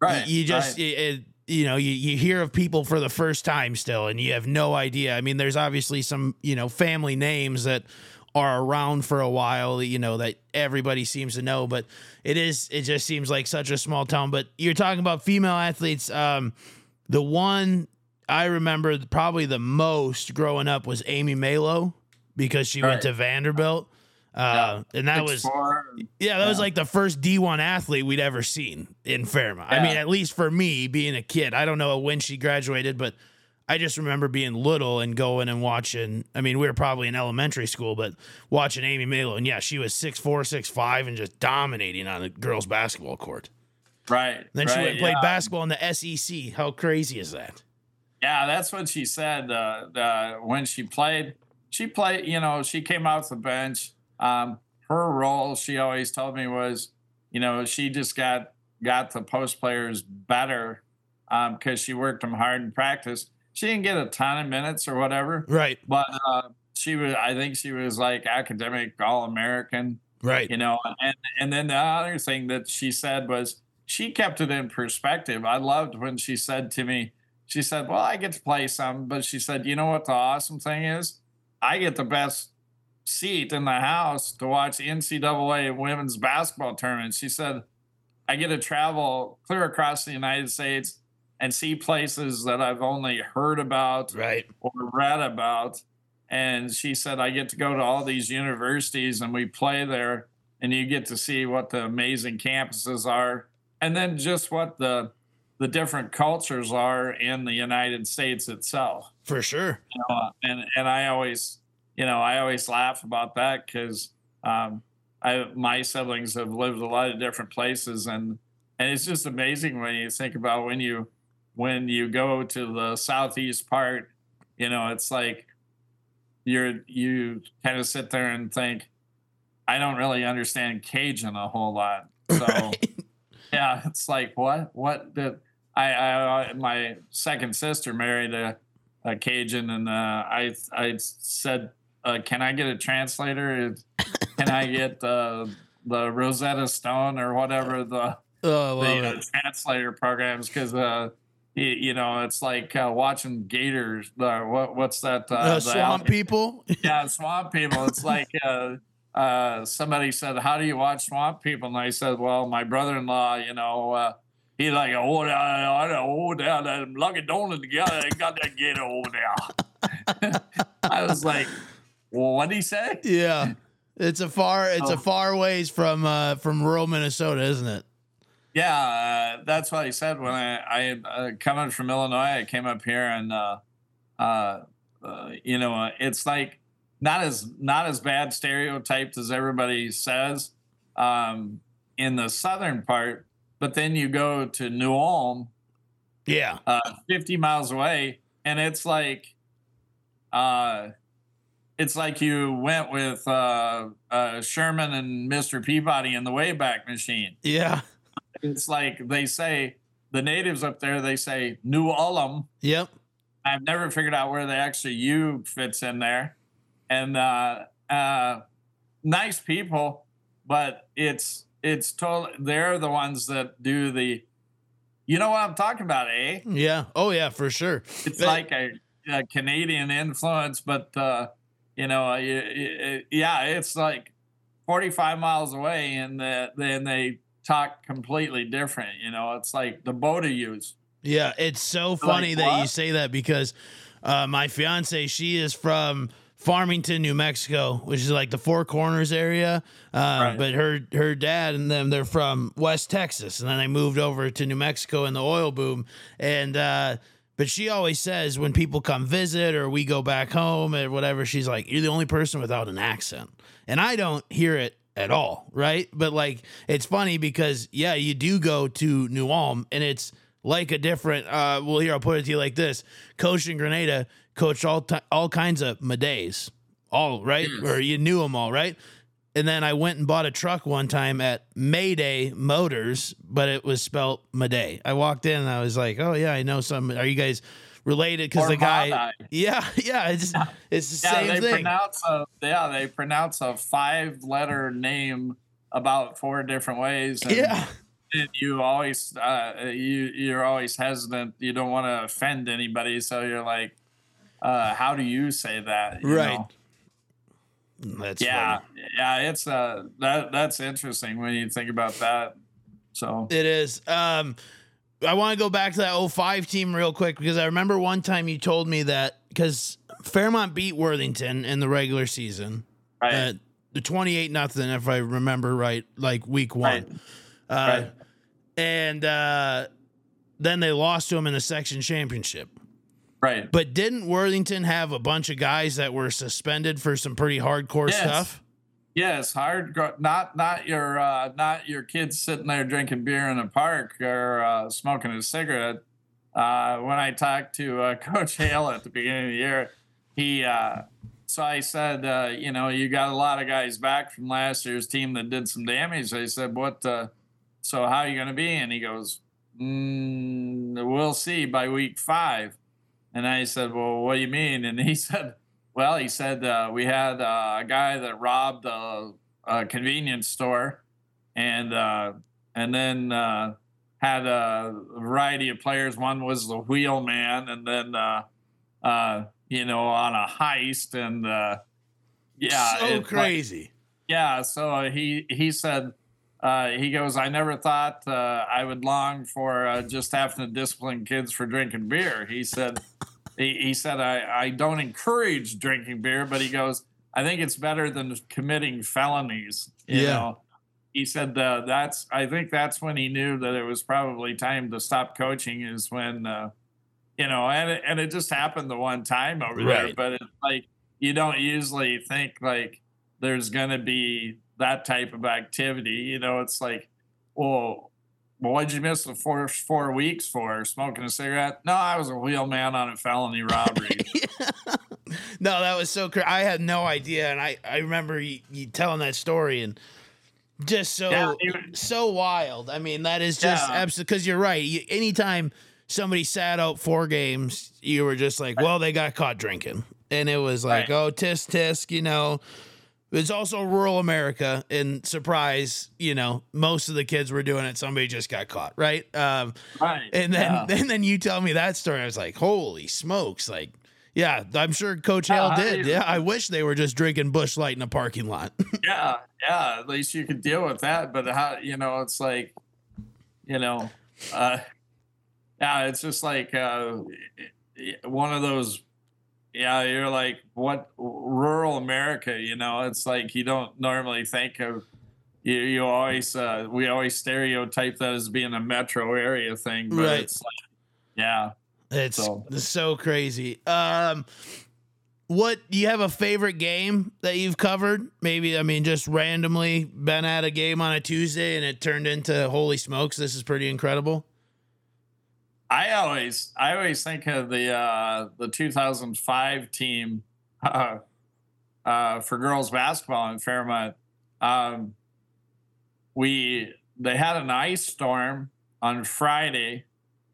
right. you just right. it, you know, you, you hear of people for the first time still and you have no idea. I mean, there's obviously some, you know, family names that are around for a while, you know, that everybody seems to know, but it is it just seems like such a small town, but you're talking about female athletes um the one I remember probably the most growing up was Amy Malo because she went Right. to Vanderbilt. Uh, and that was 6'4", yeah, that was like the first D1 athlete we'd ever seen in Fairmont. I mean, at least for me being a kid. I don't know when she graduated, but I just remember being little and going and watching. I mean, we were probably in elementary school, but watching Amy Malo. And yeah, she was 6'4, 6'5, and just dominating on the girls' basketball court. Right. Then she went and played yeah. basketball in the SEC. How crazy is that? Yeah, that's what she said uh, uh, when she played. She played, you know, she came off the bench. Um, her role, she always told me, was, you know, she just got got the post players better because she worked them hard in practice. She didn't get a ton of minutes or whatever, Right, but uh, she was. I think she was like academic All American right. you know and and then the other thing that she said was she kept it in perspective i loved when she said to me she said well i get to play some but she said you know what the awesome thing is i get the best seat in the house to watch ncaa women's basketball tournament she said i get to travel clear across the united states and see places that i've only heard about Right. or read about. And she said, I get to go to all these universities and we play there, and you get to see what the amazing campuses are, and then just what the the different cultures are in the United States itself. For sure. You know, and and I always, you know, I always laugh about that because um, I my siblings have lived a lot of different places, and and it's just amazing when you think about when you when you go to the southeast part, you know, it's like you're you kind of sit there and think, I don't really understand Cajun a whole lot. So Right. yeah, it's like what what did I, I my second sister married a, a Cajun and uh, I I said, uh, can I get a translator? Can I get the the Rosetta Stone or whatever the Oh, the uh, it. translator programs because uh, you, you know, it's like uh, watching gators. Uh, what what's that? The swamp people. yeah, swamp people. It's like uh, uh, somebody said, "How do you watch swamp people?" And I said, "Well, my brother-in-law, you know, uh, he like oh down, I oh down, that lucky donut together, they got that gator over there." I was like, "Well, what did he say?" yeah, it's a far it's a Oh. far ways from uh from rural Minnesota, isn't it? Yeah, uh, that's what he said when I, I uh, coming from Illinois, I came up here and, uh, uh, uh, you know, uh, it's like not as not as bad stereotyped as everybody says um, in the southern part, but then you go to New Ulm, Yeah, uh, 50 miles away, and it's like, uh, it's like you went with uh, uh, Sherman and Mr. Peabody in the Wayback Machine yeah, it's like they say the natives up there they say new ulm yep, i've never figured out where the extra u fits in there and uh uh nice people but it's it's totally they're the ones that do the you know what i'm talking about eh yeah. Oh yeah, for sure. it's But- like a, a canadian influence but uh you know yeah it's like 45 miles away and the, then they talk completely different you know it's like the boda use Yeah, it's so Like funny that you say that because uh, my fiance, she is from Farmington, New Mexico, which is like the Four Corners area. Uh, Right. But her her dad and them, they're from West Texas, and then they moved over to New Mexico in the oil boom. And uh, but she always says when people come visit or we go back home or whatever, she's like, "You're the only person without an accent," and I don't hear it at all, right? But like, it's funny because yeah, you do go to New Ulm, and it's like a different. Uh, well, here I'll put it to you like this: Coach in Granada coached all ti all kinds of Madays, all right, or you knew them all, right? And then I went and bought a truck one time at Mayday Motors, but it was spelled Maday. I walked in and I was like, "Oh yeah, I know some. Are you guys related?" Because the guy, Maday. yeah, yeah, it's it's the yeah same they thing. pronounce a yeah they pronounce a five letter name about four different ways and, yeah, and you always uh you you're always hesitant you don't want to offend anybody so you're like uh how do you say that you right. know? That's yeah funny. yeah it's uh that that's interesting when you think about that so It is. Um, I want to go back to that 05 team real quick because I remember one time you told me that because Fairmont beat Worthington in the regular season. right Uh, the 28 nothing, if I remember right, like week one. right Uh, right And uh, then they lost to him in the section championship. Right But didn't Worthington have a bunch of guys that were suspended for some pretty hardcore Yes. stuff? Yes, hard. Not not your uh, not your kids sitting there drinking beer in the park or uh, smoking a cigarette. Uh, when I talked to uh, Coach Hale at the beginning of the year, he uh, so I said, uh, you know, you got a lot of guys back from last year's team that did some damage. I said, what? Uh, so how are you going to be? And he goes, mm, we'll see by week five. And I said, well, what do you mean? And he said. Well, he said uh, we had uh, a guy that robbed a, a convenience store, and uh, and then uh, had a variety of players. One was the wheelman, and then uh, uh, you know on a heist, and uh, yeah, so crazy. yeah, so he he said uh, he goes, I never thought uh, I would long for uh, just having to discipline kids for drinking beer. He said he, he said I, I don't encourage drinking beer, but he goes, I think it's better than committing felonies. You Yeah. know, he said uh, that's I think that's when he knew that it was probably time to stop coaching. Is when uh, you know, and it, and it just happened the one time over there. But it's like you don't usually think like there's gonna be that type of activity. You know, it's like, well, well what'd you miss the first four weeks for? Smoking a cigarette? No, I was a wheelman on a felony robbery. no, that was so crazy. I had no idea, and I I remember you, you telling that story and just so Yeah, you- so wild. I mean, that is just Yeah. absolutely because you're right. You, anytime somebody sat out four games, you were just like, well, they got caught drinking, and it was like, Right. oh, tisk tisk, you know. It's also rural America, and surprise, you know, most of the kids were doing it. Somebody just got caught, right? Um, Right. and then, yeah. and then you tell me that story. I was like, holy smokes! Like, yeah, I'm sure Coach Hale do did. you- Yeah, I wish they were just drinking Busch Light in a parking lot. yeah, yeah. At least you could deal with that. But how you know, it's like, you know, uh, yeah, it's just like uh, one of those. Yeah, you're like what rural America. You know, it's like you don't normally think of. You, you always uh, we always stereotype that as being a metro area thing, but Right. it's like, yeah. It's So- so crazy. Um, what do you have a favorite game that you've covered? Maybe I mean just randomly been at a game on a Tuesday and it turned into holy smokes, this is pretty incredible. I always I always think of the uh, the 2005 team uh, uh, for girls basketball in Fairmont. Um, we they had an ice storm on Friday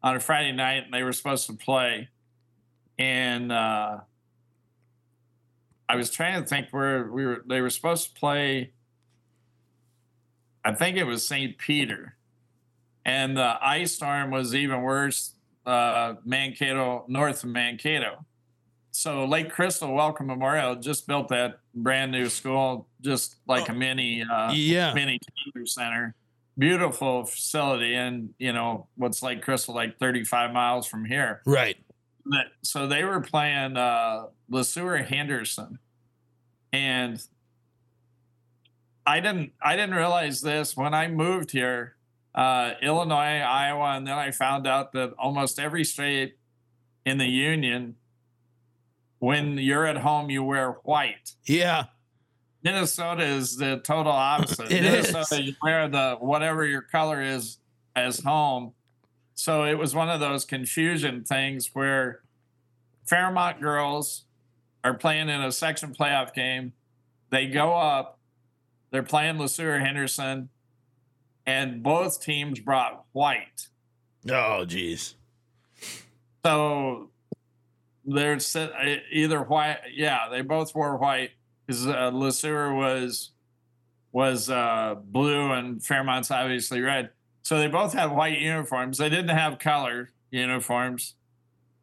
on a Friday night, and they were supposed to play. And uh, I was trying to think where we were. They were supposed to play. I think it was St. Peter and the ice storm was even worse uh mankato north of mankato so lake crystal Wellcome Memorial just built that brand new school just like a mini uh yeah. mini community center beautiful facility and you know what's lake crystal like 35 miles from here Right. so they were playing uh LeSueur Henderson. And I didn't I didn't realize this when I moved here, uh, Illinois, Iowa, and then I found out that almost every state in the union, when you're at home, you wear white. Yeah. Minnesota is the total opposite. It Minnesota, is. you wear the whatever your color is as home. So it was one of those confusion things where Fairmont girls are playing in a section playoff game. They go up, they're playing LeSueur Henderson, and both teams brought white. Oh geez. So they're uh, either white. Yeah, they both wore white because uh, LeSueur was was uh, blue and Fairmont's obviously red. So they both had white uniforms. They didn't have color uniforms,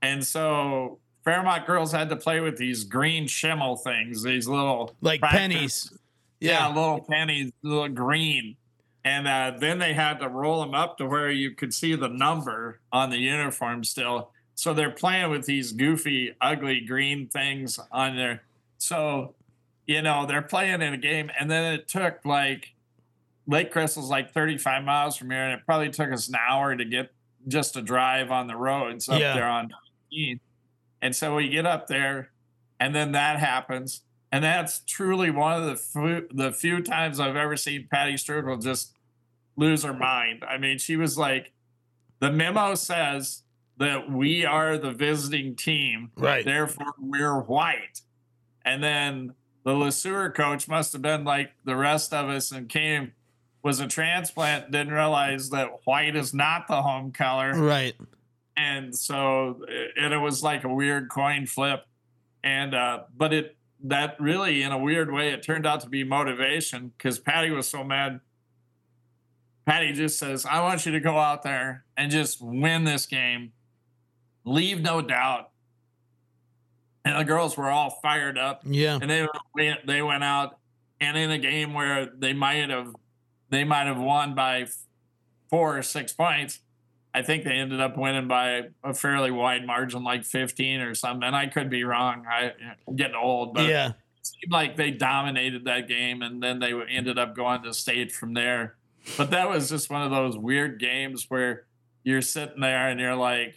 and so Fairmont girls had to play with these green schimmel things, these little Like practice- pennies. yeah, Yeah. little pennies, little green. And uh, then they had to roll them up to where you could see the number on the uniform still. So they're playing with these goofy, ugly green things on there. So, you know, they're playing in a game. And then it took like Lake Crystal's like 35 miles from here. And it probably took us an hour to get just to drive on the roads up Yeah. there on 19. And so we get up there, and then that happens. And that's truly one of the few, the few times I've ever seen Patty Strukel just lose her mind. I mean, she was like, the memo says that we are the visiting team, Right. therefore we're white. And then the LeSueur coach must have been like the rest of us and came, was a transplant, didn't realize that white is not the home color Right. and so and it was like a weird coin flip and uh but it that really in a weird way it turned out to be motivation because patty was so mad. Patty just says i want you to go out there and just win this game. Leave no doubt. And the girls were all fired up. Yeah. and they went they went out and in a game where they might have they might have won by four or six points i think they ended up winning by a fairly wide margin like 15 or something and i could be wrong I, i'm getting old but Yeah. it seemed like they dominated that game and then they ended up going to state from there but that was just one of those weird games where you're sitting there and you're like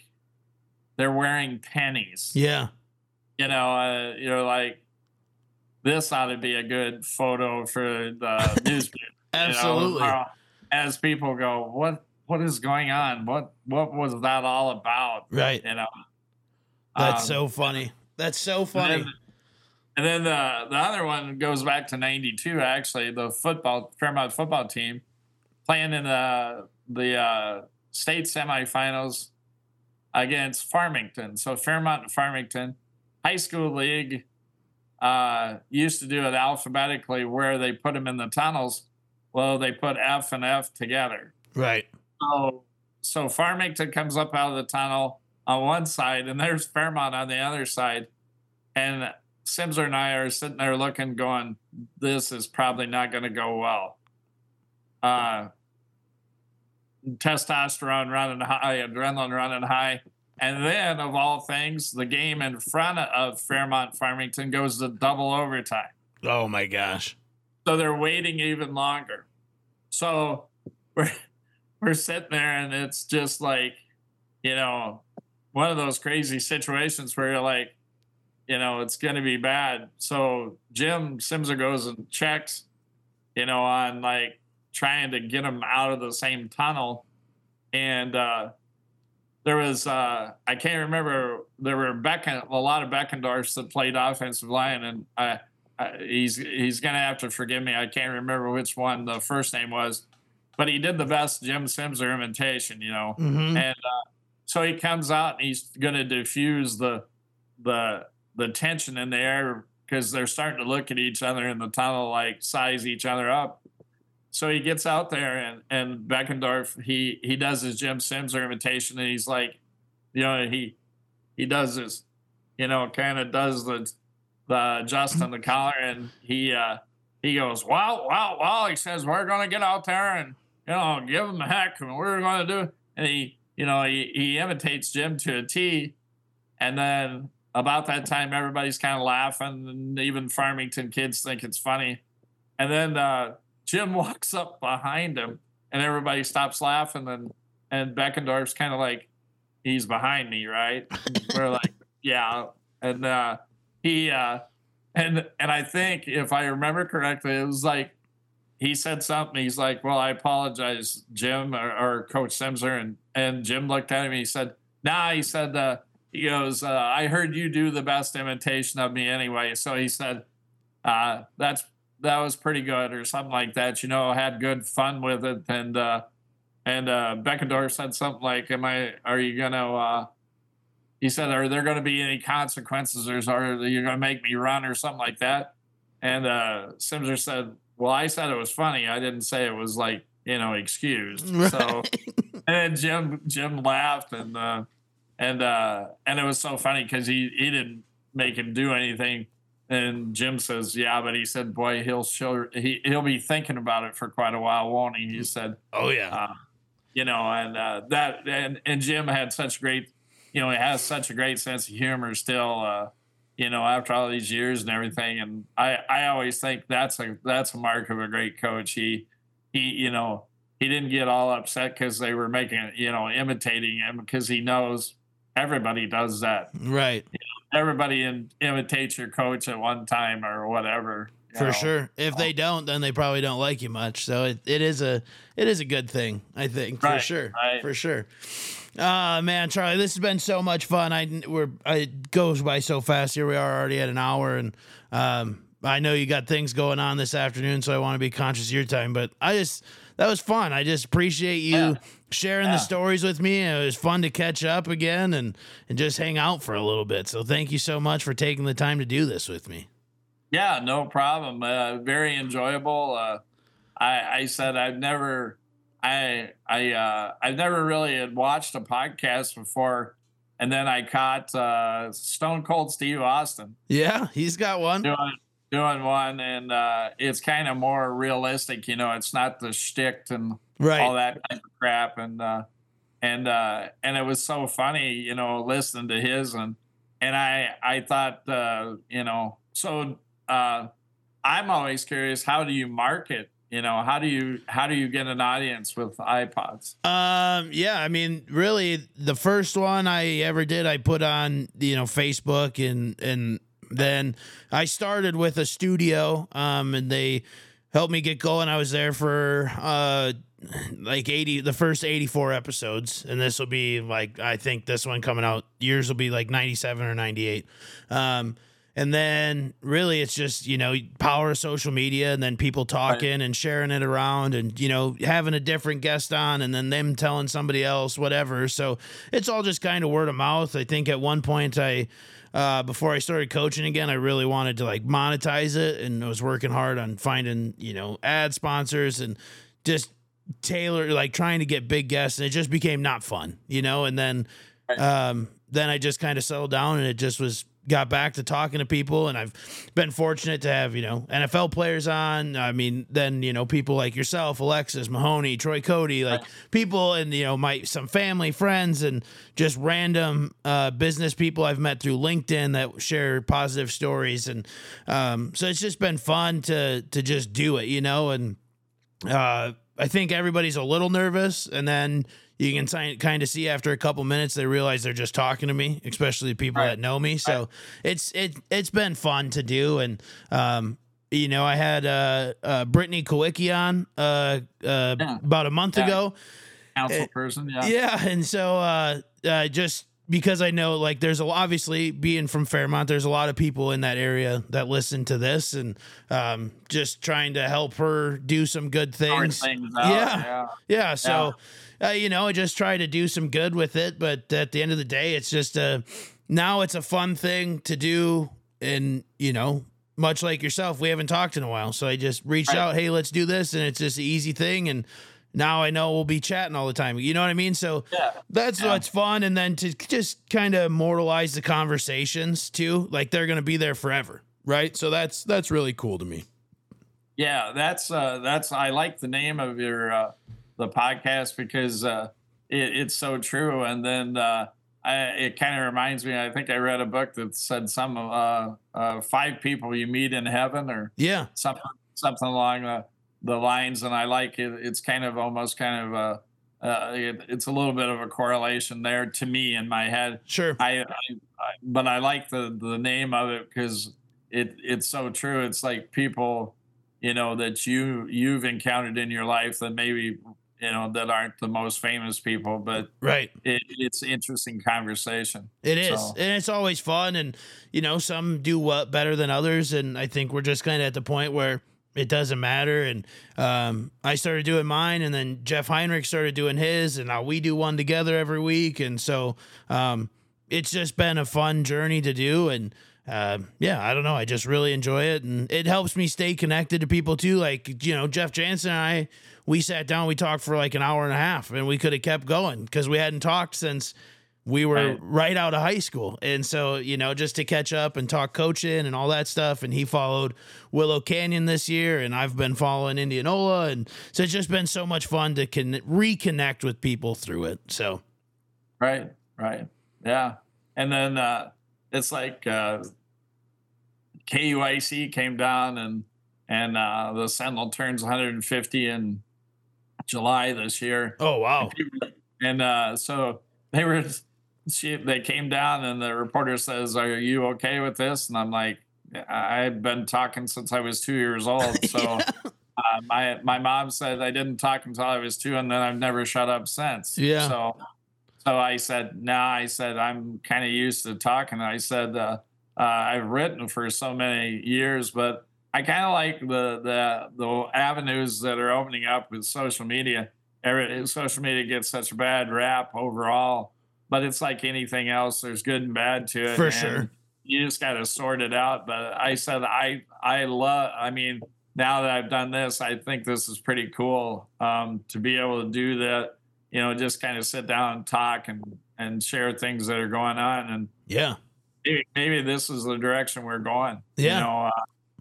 they're wearing pennies Yeah. you know, uh, you're like, this ought to be a good photo for the newspaper. you know, Absolutely. as people go, what what is going on? What what was that all about? Right. You know, That's Um, so funny. That's so and funny. then, and then the the other one goes back to '92. Actually, the football Fairmont football team playing in the the uh, state semifinals against Farmington. So Fairmont and Farmington high school league. uh, used to do it alphabetically where they put them in the tunnels. Well, they put F and F together. Right. So, so Farmington comes up out of the tunnel on one side, and there's Fairmont on the other side. And Simser and I are sitting there looking, going, "This is probably not going to go well." Uh, testosterone running high, adrenaline running high. And then, of all things, the game in front of Fairmont Farmington goes to double overtime. Oh my gosh. So they're waiting even longer. So we're we're sitting there and it's just like, you know, one of those crazy situations where you're like, you know, it's gonna be bad. So Jim Simser goes and checks, you know, on like trying to get them out of the same tunnel. And uh there was uh, I can't remember there were a lot of Beckendorfs that played offensive line and I, I, he's he's gonna have to forgive me I can't remember which one the first name was but he did the best Jim Simser imitation you know Mhm. and uh, so he comes out and he's gonna diffuse the the the tension in the air because they're starting to look at each other in the tunnel like size each other up so he gets out there and and Beckendorf he he does his Jim Simser imitation and he's like, you know, he he does this, you know, kind of does the the adjust on the collar and he uh he goes, well, well, well, he says we're gonna get out there and you know give him a heck and we're gonna do and he you know he he imitates Jim to a T, and then about that time everybody's kind of laughing and even Farmington kids think it's funny, and then. uh Jim walks up behind him and everybody stops laughing and and Beckendorf's kind of like he's behind me, right? We're like, yeah. And uh he uh and and I think if I remember correctly, it was like he said something. He's like, "Well, I apologize, Jim or, or Coach Simser," and and Jim looked at him. and He said, "Nah," he said. Uh, he goes, uh, "I heard you do the best imitation of me anyway." So he said, uh, "That's that was pretty good," or something like that. You know, had good fun with it, and uh, and uh, Beckendorf said something like, "Am I? Are you gonna?" Uh, he said, "Are there going to be any consequences, or are you going to make me run, or something like that?" And uh, Simser said, "Well, I said it was funny. I didn't say it was like you know excused." So, and Jim Jim laughed, and uh, and uh, and it was so funny because he he didn't make him do anything. And Jim says, "Yeah, but he said, boy, he'll show he he'll be thinking about it for quite a while, won't he?" He said, Oh yeah. uh, you know, and uh, that and and Jim had such great, you know, he has such a great sense of humor still. Uh, you know, after all these years and everything, and I I always think that's a that's a mark of a great coach. He he you know he didn't get all upset because they were making you know imitating him because he knows everybody does that. right. Everybody in, imitates your coach at one time or whatever. For know. sure. If they don't, then they probably don't like you much. So it, it is a it is a good thing, I think, for sure. right. For sure. Uh man, Charlie, this has been so much fun. I we're I, it goes by so fast. Here we are already at an hour and um I know you got things going on this afternoon, so I want to be conscious of your time, but I just that was fun. I just appreciate you Yeah. sharing Yeah. the stories with me. It was fun to catch up again and and just hang out for a little bit. So thank you so much for taking the time to do this with me. Yeah, no problem. Uh, very enjoyable. Uh, I, I said I've never, I, I, uh, I've never really had watched a podcast before, and then I caught uh, Stone Cold Steve Austin Yeah, he's got one. doing doing one, and uh, it's kind of more realistic. You know, it's not the shtick and Right. all that type of crap and uh and uh and it was so funny you know listening to his and and i i thought uh you know so uh i'm always curious how do you market you know how do you how do you get an audience with ipods Um, yeah, I mean, really, the first one I ever did, I put on you know Facebook, and and then I started with a studio, um, and they helped me get going. I was there for uh like 80 the first 84 episodes and this will be like i think this one coming out yours will be like 97 or 98 um and then really it's just you know power of social media and then people talking and sharing it around and you know having a different guest on and then them telling somebody else whatever. So it's all just kind of word of mouth. I think at one point i uh, before I started coaching again, I really wanted to like monetize it, and I was working hard on finding you know ad sponsors and just tailor like trying to get big guests, and it just became not fun, you know. And then um, then I just kind of settled down, and it just was got back to talking to people and I've been fortunate to have, you know, NFL players on. I mean, then, you know, people like yourself, Alexis, Mahoney, Troy Cody, like people and, you know, my some family, friends and just random uh, business people I've met through LinkedIn that share positive stories. And um, so it's just been fun to to just do it, you know, and uh, I think everybody's a little nervous and then you can kind of see after a couple minutes they realize they're just talking to me, especially people right. that know me. So right. it's it it's been fun to do, and um, you know I had uh, uh Brittany Kowicki on uh, uh yeah. about a month yeah. ago. Council person, yeah, yeah, and so uh, uh just because I know like there's a obviously being from Fairmont, there's a lot of people in that area that listen to this and um, just trying to help her do some good things. things yeah. yeah. yeah, So uh, you know, I just try to do some good with it. But at the end of the day, it's just a now it's a fun thing to do. And, you know, much like yourself, we haven't talked in a while. So I just reached right. out, hey, let's do this. And it's just an easy thing. And now I know we'll be chatting all the time. You know what I mean? So yeah. that's yeah. what's fun. And then to just kind of immortalize the conversations too, like they're going to be there forever. Right. So that's, that's really cool to me. Yeah. That's, uh, that's, I like the name of your, uh, the podcast because uh, it, it's so true. And then uh, I, it kind of reminds me. I think I read a book that said some uh, uh, five people you meet in heaven, or yeah, something something along the, the lines. And I like it. It's kind of almost kind of a. Uh, it, it's a little bit of a correlation there to me in my head. Sure. I, I, I but I like the the name of it because it it's so true. It's like people, you know, that you you've encountered in your life that maybe you know that aren't the most famous people but right it, it's interesting conversation it is so. and it's always fun and you know some do what better than others and i think we're just kind of at the point where it doesn't matter and um, i started doing mine and then jeff heinrich started doing his and now we do one together every week and so um, it's just been a fun journey to do and uh, yeah, I don't know. I just really enjoy it, and it helps me stay connected to people too. Like you know, Jeff Jansen and I, we sat down, we talked for like an hour and a half, and we could have kept going because we hadn't talked since we were right. right. out of high school. And so, you know, just to catch up and talk coaching and all that stuff. And he followed Willow Canyon this year, and I've been following Indianola. And so it's just been so much fun to con- reconnect with people through it. So, right, right. Yeah. And then uh, it's like uh, KEYC came down and and uh, the Sentinel turns 150 in July this year. Oh wow! And uh, so they were, she they came down and the reporter says, "Are you okay with this?" And I'm like, "I've been talking since I was two years old." So yeah. uh, my my mom said I didn't talk until I was two, and then I've never shut up since. Yeah. So so I said, "Now I said I'm kind of used to talking." I said, uh, uh, "I've written for so many years, but." I kind of like the, the the avenues that are opening up with social media. Every, social media gets such a bad rap overall, but it's like anything else. There's good and bad to it. For sure. You just got to sort it out. But I said I I love. I mean, now that I've done this, I think this is pretty cool um, to be able to do that. You know, just kind of sit down and talk and and share things that are going on. And yeah, maybe, maybe this is the direction we're going. Yeah. You know,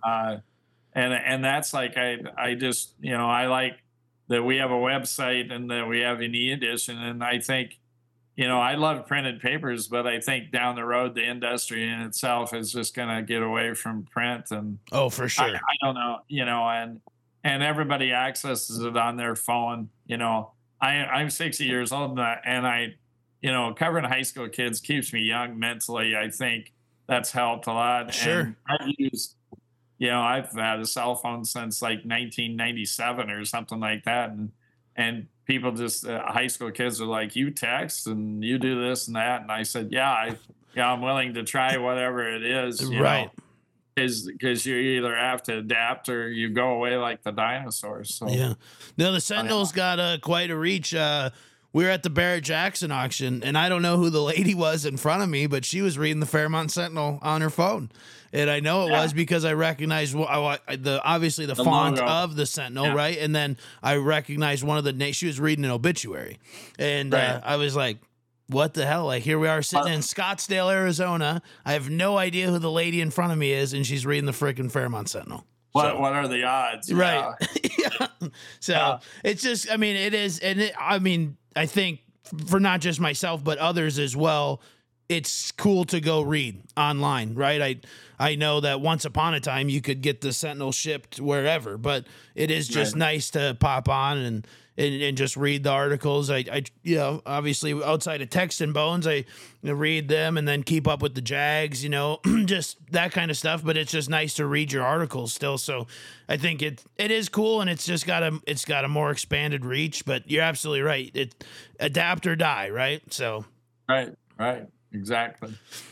uh, uh, and and that's like I I just you know I like that we have a website and that we have an e-edition, and I think you know I love printed papers, but I think down the road the industry in itself is just going to get away from print, and oh for sure I, I don't know you know and and everybody accesses it on their phone. You know I I'm 60 years old and I, you know covering high school kids keeps me young mentally. I think that's helped a lot. Sure. And I use you know, I've had a cell phone since like 1997 or something like that, and and people just uh, high school kids are like, you text and you do this and that, and I said, yeah, I yeah, I'm willing to try whatever it is, right? Because because you either have to adapt or you go away like the dinosaurs. So yeah, now the Sentinels got uh, quite a reach. Uh, we were at the Barrett Jackson auction, and I don't know who the lady was in front of me, but she was reading the Fairmont Sentinel on her phone, and I know it Yeah. was because I recognized the obviously the, The font logo. of the Sentinel, Yeah. right? And then I recognized one of the names. She was reading an obituary, and uh, I was like. What the hell? Like here we are sitting Uh, in Scottsdale, Arizona. I have no idea who the lady in front of me is, and she's reading the freaking Fairmont Sentinel. What So- what are the odds? Right. Yeah. yeah. So it's just, I mean, it is, and it, I mean, I think for not just myself but others as well, it's cool to go read online, right? I I know that once upon a time you could get the Sentinel shipped wherever, but it is just Right. nice to pop on and. And, and just read the articles. I, I, you know, obviously outside of text and bones, I read them and then keep up with the Jags, you know, just that kind of stuff. But it's just nice to read your articles still. So I think it it is cool and it's just got a it's got a more expanded reach. But you're absolutely right. It adapt or die, right? So Right. Right. Exactly.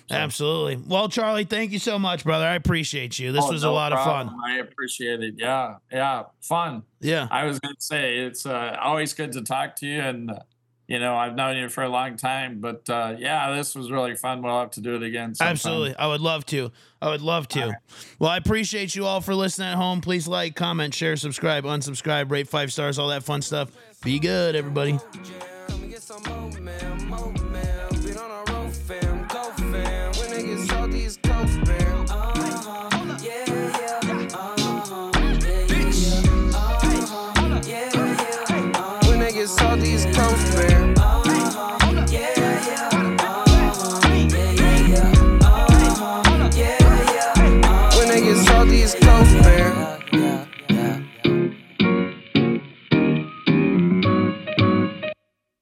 So- absolutely. Well, Charlie, thank you so much, brother. I appreciate you. This Oh, was a no lot of fun. I appreciate it. Yeah. Yeah. Fun. Yeah. I was going to say it's uh, always good to talk to you, and uh, you know I've known you for a long time, but uh, yeah, this was really fun. We'll have to do it again. sometime. Absolutely. I would love to. I would love to. Well, I appreciate you all for listening at home. Please like, comment, share, subscribe, unsubscribe, rate five stars, all that fun stuff. Be good, everybody.